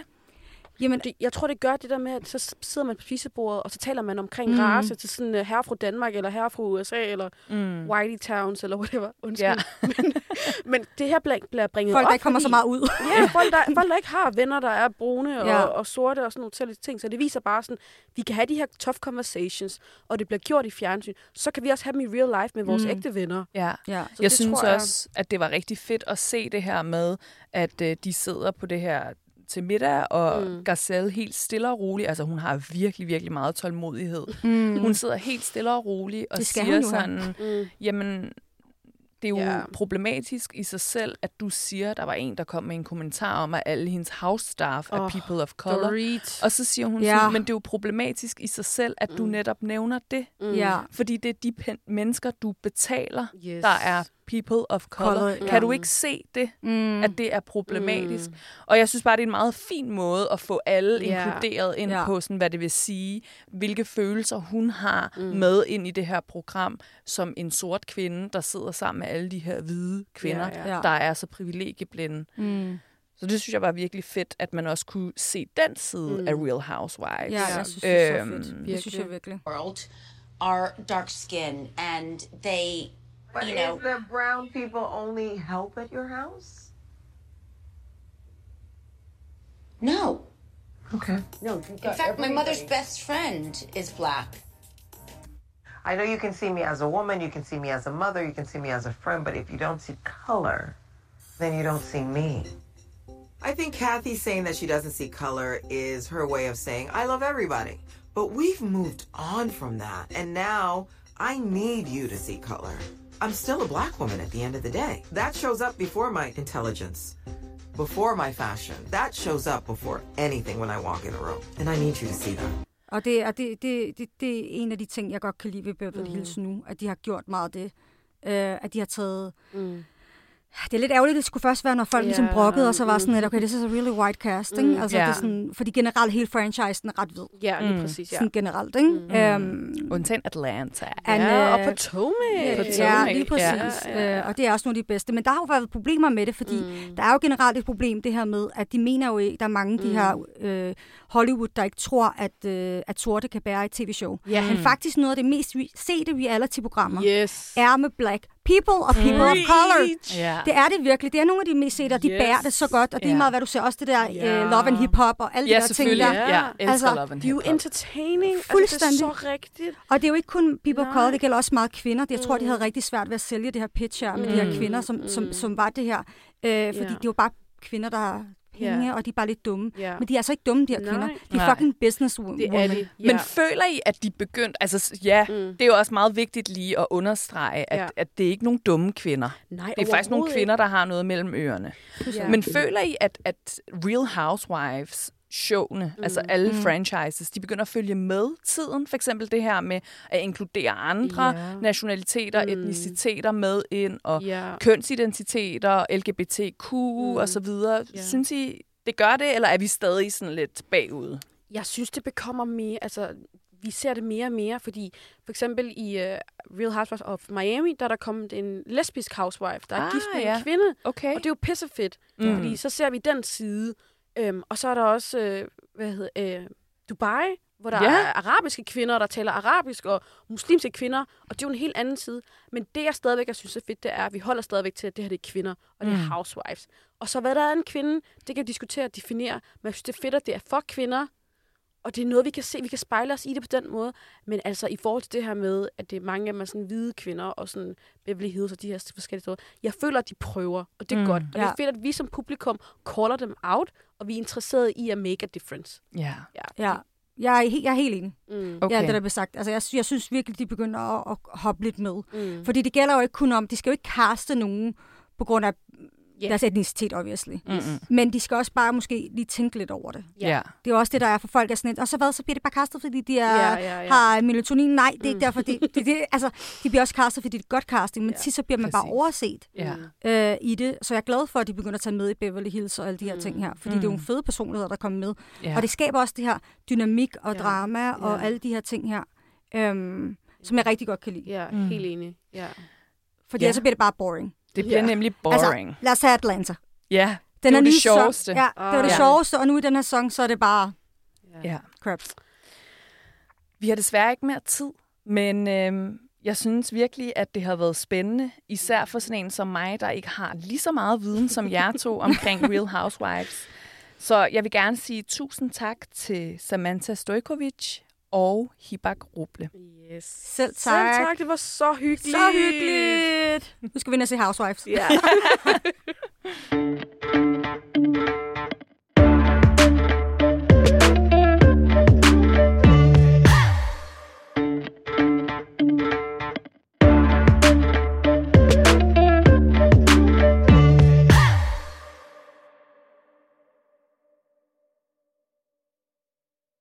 Jamen, det, jeg tror, det gør det der med, at så sidder man på spisebordet, og så taler man omkring Mm. race til sådan uh, herre fra Danmark, eller herre fra USA, eller Mm. Whitey Towns, eller whatever. Undskyld. Ja. men, men det her bliver, bliver bringet Folk, op, der ikke kommer så meget ud. Ja, folk der, folk, der ikke har venner, der er brune og, Ja. ja. og sorte og sådan nogle ting. Så det viser bare sådan, vi kan have de her tough conversations, og det bliver gjort i fjernsyn. Så kan vi også have dem i real life med vores Mm. ægte venner. Ja. ja. Så jeg synes tror jeg- også, at det var rigtig fedt at se det her med, at øh, de sidder på det her til middag, og mm. Garcelle helt stille og roligt, altså hun har virkelig, virkelig meget tålmodighed. Mm. Hun sidder helt stille og roligt og siger sådan, Mm. jamen, det er jo Ja. problematisk i sig selv, at du siger, at der var en, der kom med en kommentar om, at alle hendes house staff er Åh, people of color. Dorit. Og så siger hun Ja. sådan, men det er jo problematisk i sig selv, at du Mm. netop nævner det. Mm. Ja. Fordi det er de pen- mennesker, du betaler, Yes. der er people of color. Color, Kan ja. du ikke se det, Mm. at det er problematisk? Mm. Og jeg synes bare, det er en meget fin måde at få alle Ja. inkluderet ind Ja. på, sådan, hvad det vil sige, hvilke følelser hun har Mm. med ind i det her program, som en sort kvinde, der sidder sammen med alle de her hvide kvinder, Ja, ja. der er så privilegieblinde. Mm. Så det synes jeg var virkelig fedt, at man også kunne se den side Mm. af Real Housewives. Ja, jeg synes, det er så Øhm, fedt. Det synes jeg virkelig. world are dark skin and they But you know is the brown people only help at your house? no Okay. no in fact my mother's best friend is black I know you can see me as a woman, you can see me as a mother, you can see me as a friend, but if you don't see color, then you don't see me. I think Kathy saying that she doesn't see color is her way of saying, I love everybody. But we've moved on from that. And now I need you to see color. I'm still a black woman at the end of the day. That shows up before my intelligence, before my fashion. That shows up before anything when I walk in a room. And I need you to see that. Og det er, det, det, det, det er en af de ting, jeg godt kan lide ved Beverly Mm. Hills nu, at de har gjort meget af det. Øh, at de har taget... Mm. Det er lidt ærgerligt, det skulle først være, når folk Ja, ligesom brokkede, og så var mm. sådan, at okay, this is a really white cast, ikke? Mm. Altså, Ja. det er sådan, fordi generelt hele franchisen er ret hvid. Ja, lige Mm. præcis, ja. Sådan generelt, ikke? Mm. Øhm, Undtagen Atlanta. And, ja, og øh, Potomac. Ja, Potomac, ja, lige præcis. ja, Ja, ja, ja. Og det er også nogle af de bedste. Men der har jo været problemer med det, fordi mm. der er jo generelt et problem det her med, at de mener jo ikke, der er mange af de Mm. her øh, Hollywood, der ikke tror, at, øh, at sorte kan bære et tv-show. Ja. Men faktisk noget af det mest re- sete reality-programmer Yes. er med black people og people of color. Ja. Det er det virkelig. Det er nogle af de mest sete, og de Yes. bærer det så godt. Og det er Ja. meget, hvad du ser. Også det der Ja. øh, love and hip-hop og alle Ja, de der ting der. Ja, jeg elsker Altså, Love and De er jo Hip Hop. entertaining. Fuldstændig. Altså, det er så rigtigt. Og det er jo ikke kun people of color, det gælder også meget kvinder. Jeg tror, de Mm. havde rigtig svært ved at sælge det her pitch her med de her Mm. kvinder, som, som, Mm. som var det her. Øh, fordi Ja. det er jo bare kvinder, der penge, Ja. og de er bare lidt dumme. Ja. Men de er altså ikke dumme, de her Nej. kvinder. De er Nej. fucking businesswomen. Det er de. Men føler I, at de begyndte... Altså, ja, Mm. det er jo også meget vigtigt lige at understrege, at, Ja. at det er ikke nogen dumme kvinder. Nej, Det er faktisk nogle kvinder, der har noget mellem ørerne. Ja. Men føler I, at, at Real Housewives showene, mm. altså alle Mm. franchises, de begynder at følge med tiden. For eksempel det her med at inkludere andre Ja. nationaliteter, Mm. etniciteter med ind, og Ja. kønsidentiteter, LGBTQ mm. og så videre. Ja. Synes I, det gør det, eller er vi stadig sådan lidt bagud? Jeg synes, det bekommer mere, altså vi ser det mere og mere, fordi for eksempel i uh, Real Housewives of Miami, der er der kommet en lesbisk housewife, der er Ah, gift med ja. en kvinde, Okay. og det er jo pissefedt, Mm. fordi så ser vi den side, øhm, og så er der også, øh, hvad hedder, øh, Dubai, hvor der Ja. er arabiske kvinder, der taler arabisk, og muslimske kvinder, og det er jo en helt anden side. Men det, jeg stadigvæk jeg synes er fedt, det er, at vi holder stadigvæk til, at det her det er kvinder, og det er Mm. housewives. Og så hvad der er en kvinde, det kan vi diskutere og definere, men jeg synes, det er fedt, at det er for kvinder, og det er noget, vi kan se, vi kan spejle os i det på den måde. Men altså i forhold til det her med, at det er mange af dem er sådan hvide kvinder, og sådan Beverly Hills og de her forskellige steder. Jeg føler, at de prøver, og det er Mm, godt. Og det ja. er fedt, at vi som publikum caller dem out, og vi er interesserede i at make a difference. Ja. Ja. Ja. Jeg er, he- jeg er helt enig. Mm. Okay. Ja, det der blev sagt. Altså, jeg, jeg synes virkelig, de begynder at, at hoppe lidt med. Mm. Fordi det gælder jo ikke kun om, de skal jo ikke kaste nogen på grund af yeah. deres etnicitet, obviously. Mm-mm. Men de skal også bare måske lige tænke lidt over det. Ja. Det er også det, der er for folk, er sådan lidt, og så hvad, så bliver det bare kastet, fordi de er, Ja, ja, ja. har melatonin. Nej, det er ikke derfor. Det, det, det, altså, de bliver også kastet, fordi det er godt casting, men ja, tit så bliver man bare præcis. overset Ja. øh, i det. Så jeg er glad for, at de begynder at tage med i Beverly Hills og alle de her ting her, fordi Mm. det er jo nogle fede personligheder, der kommer med. Ja. Og det skaber også det her dynamik og Ja. drama og Ja. alle de her ting her, øhm, som jeg rigtig godt kan lide. Ja, Mm. helt enig. Ja. Fordi Ja. ellers så bliver det bare boring. Det bliver Ja. nemlig boring. Altså, lad os have Atlanta. ja, Den det er det nye sjoveste. Sæson, ja, det var det Ja. sjoveste, og nu i den her sæson, så er det bare Ja. crap. Vi har desværre ikke mere tid, men øhm, jeg synes virkelig, at det har været spændende, især for sådan en som mig, der ikke har lige så meget viden som jer to omkring Real Housewives. Så jeg vil gerne sige tusind tak til Samantha Stojkovic og Hibak Ruble. Yes. Selv tak. Selv tak, det var så hyggeligt. Så hyggeligt. Nu skal vi ind og se Housewives. Ja.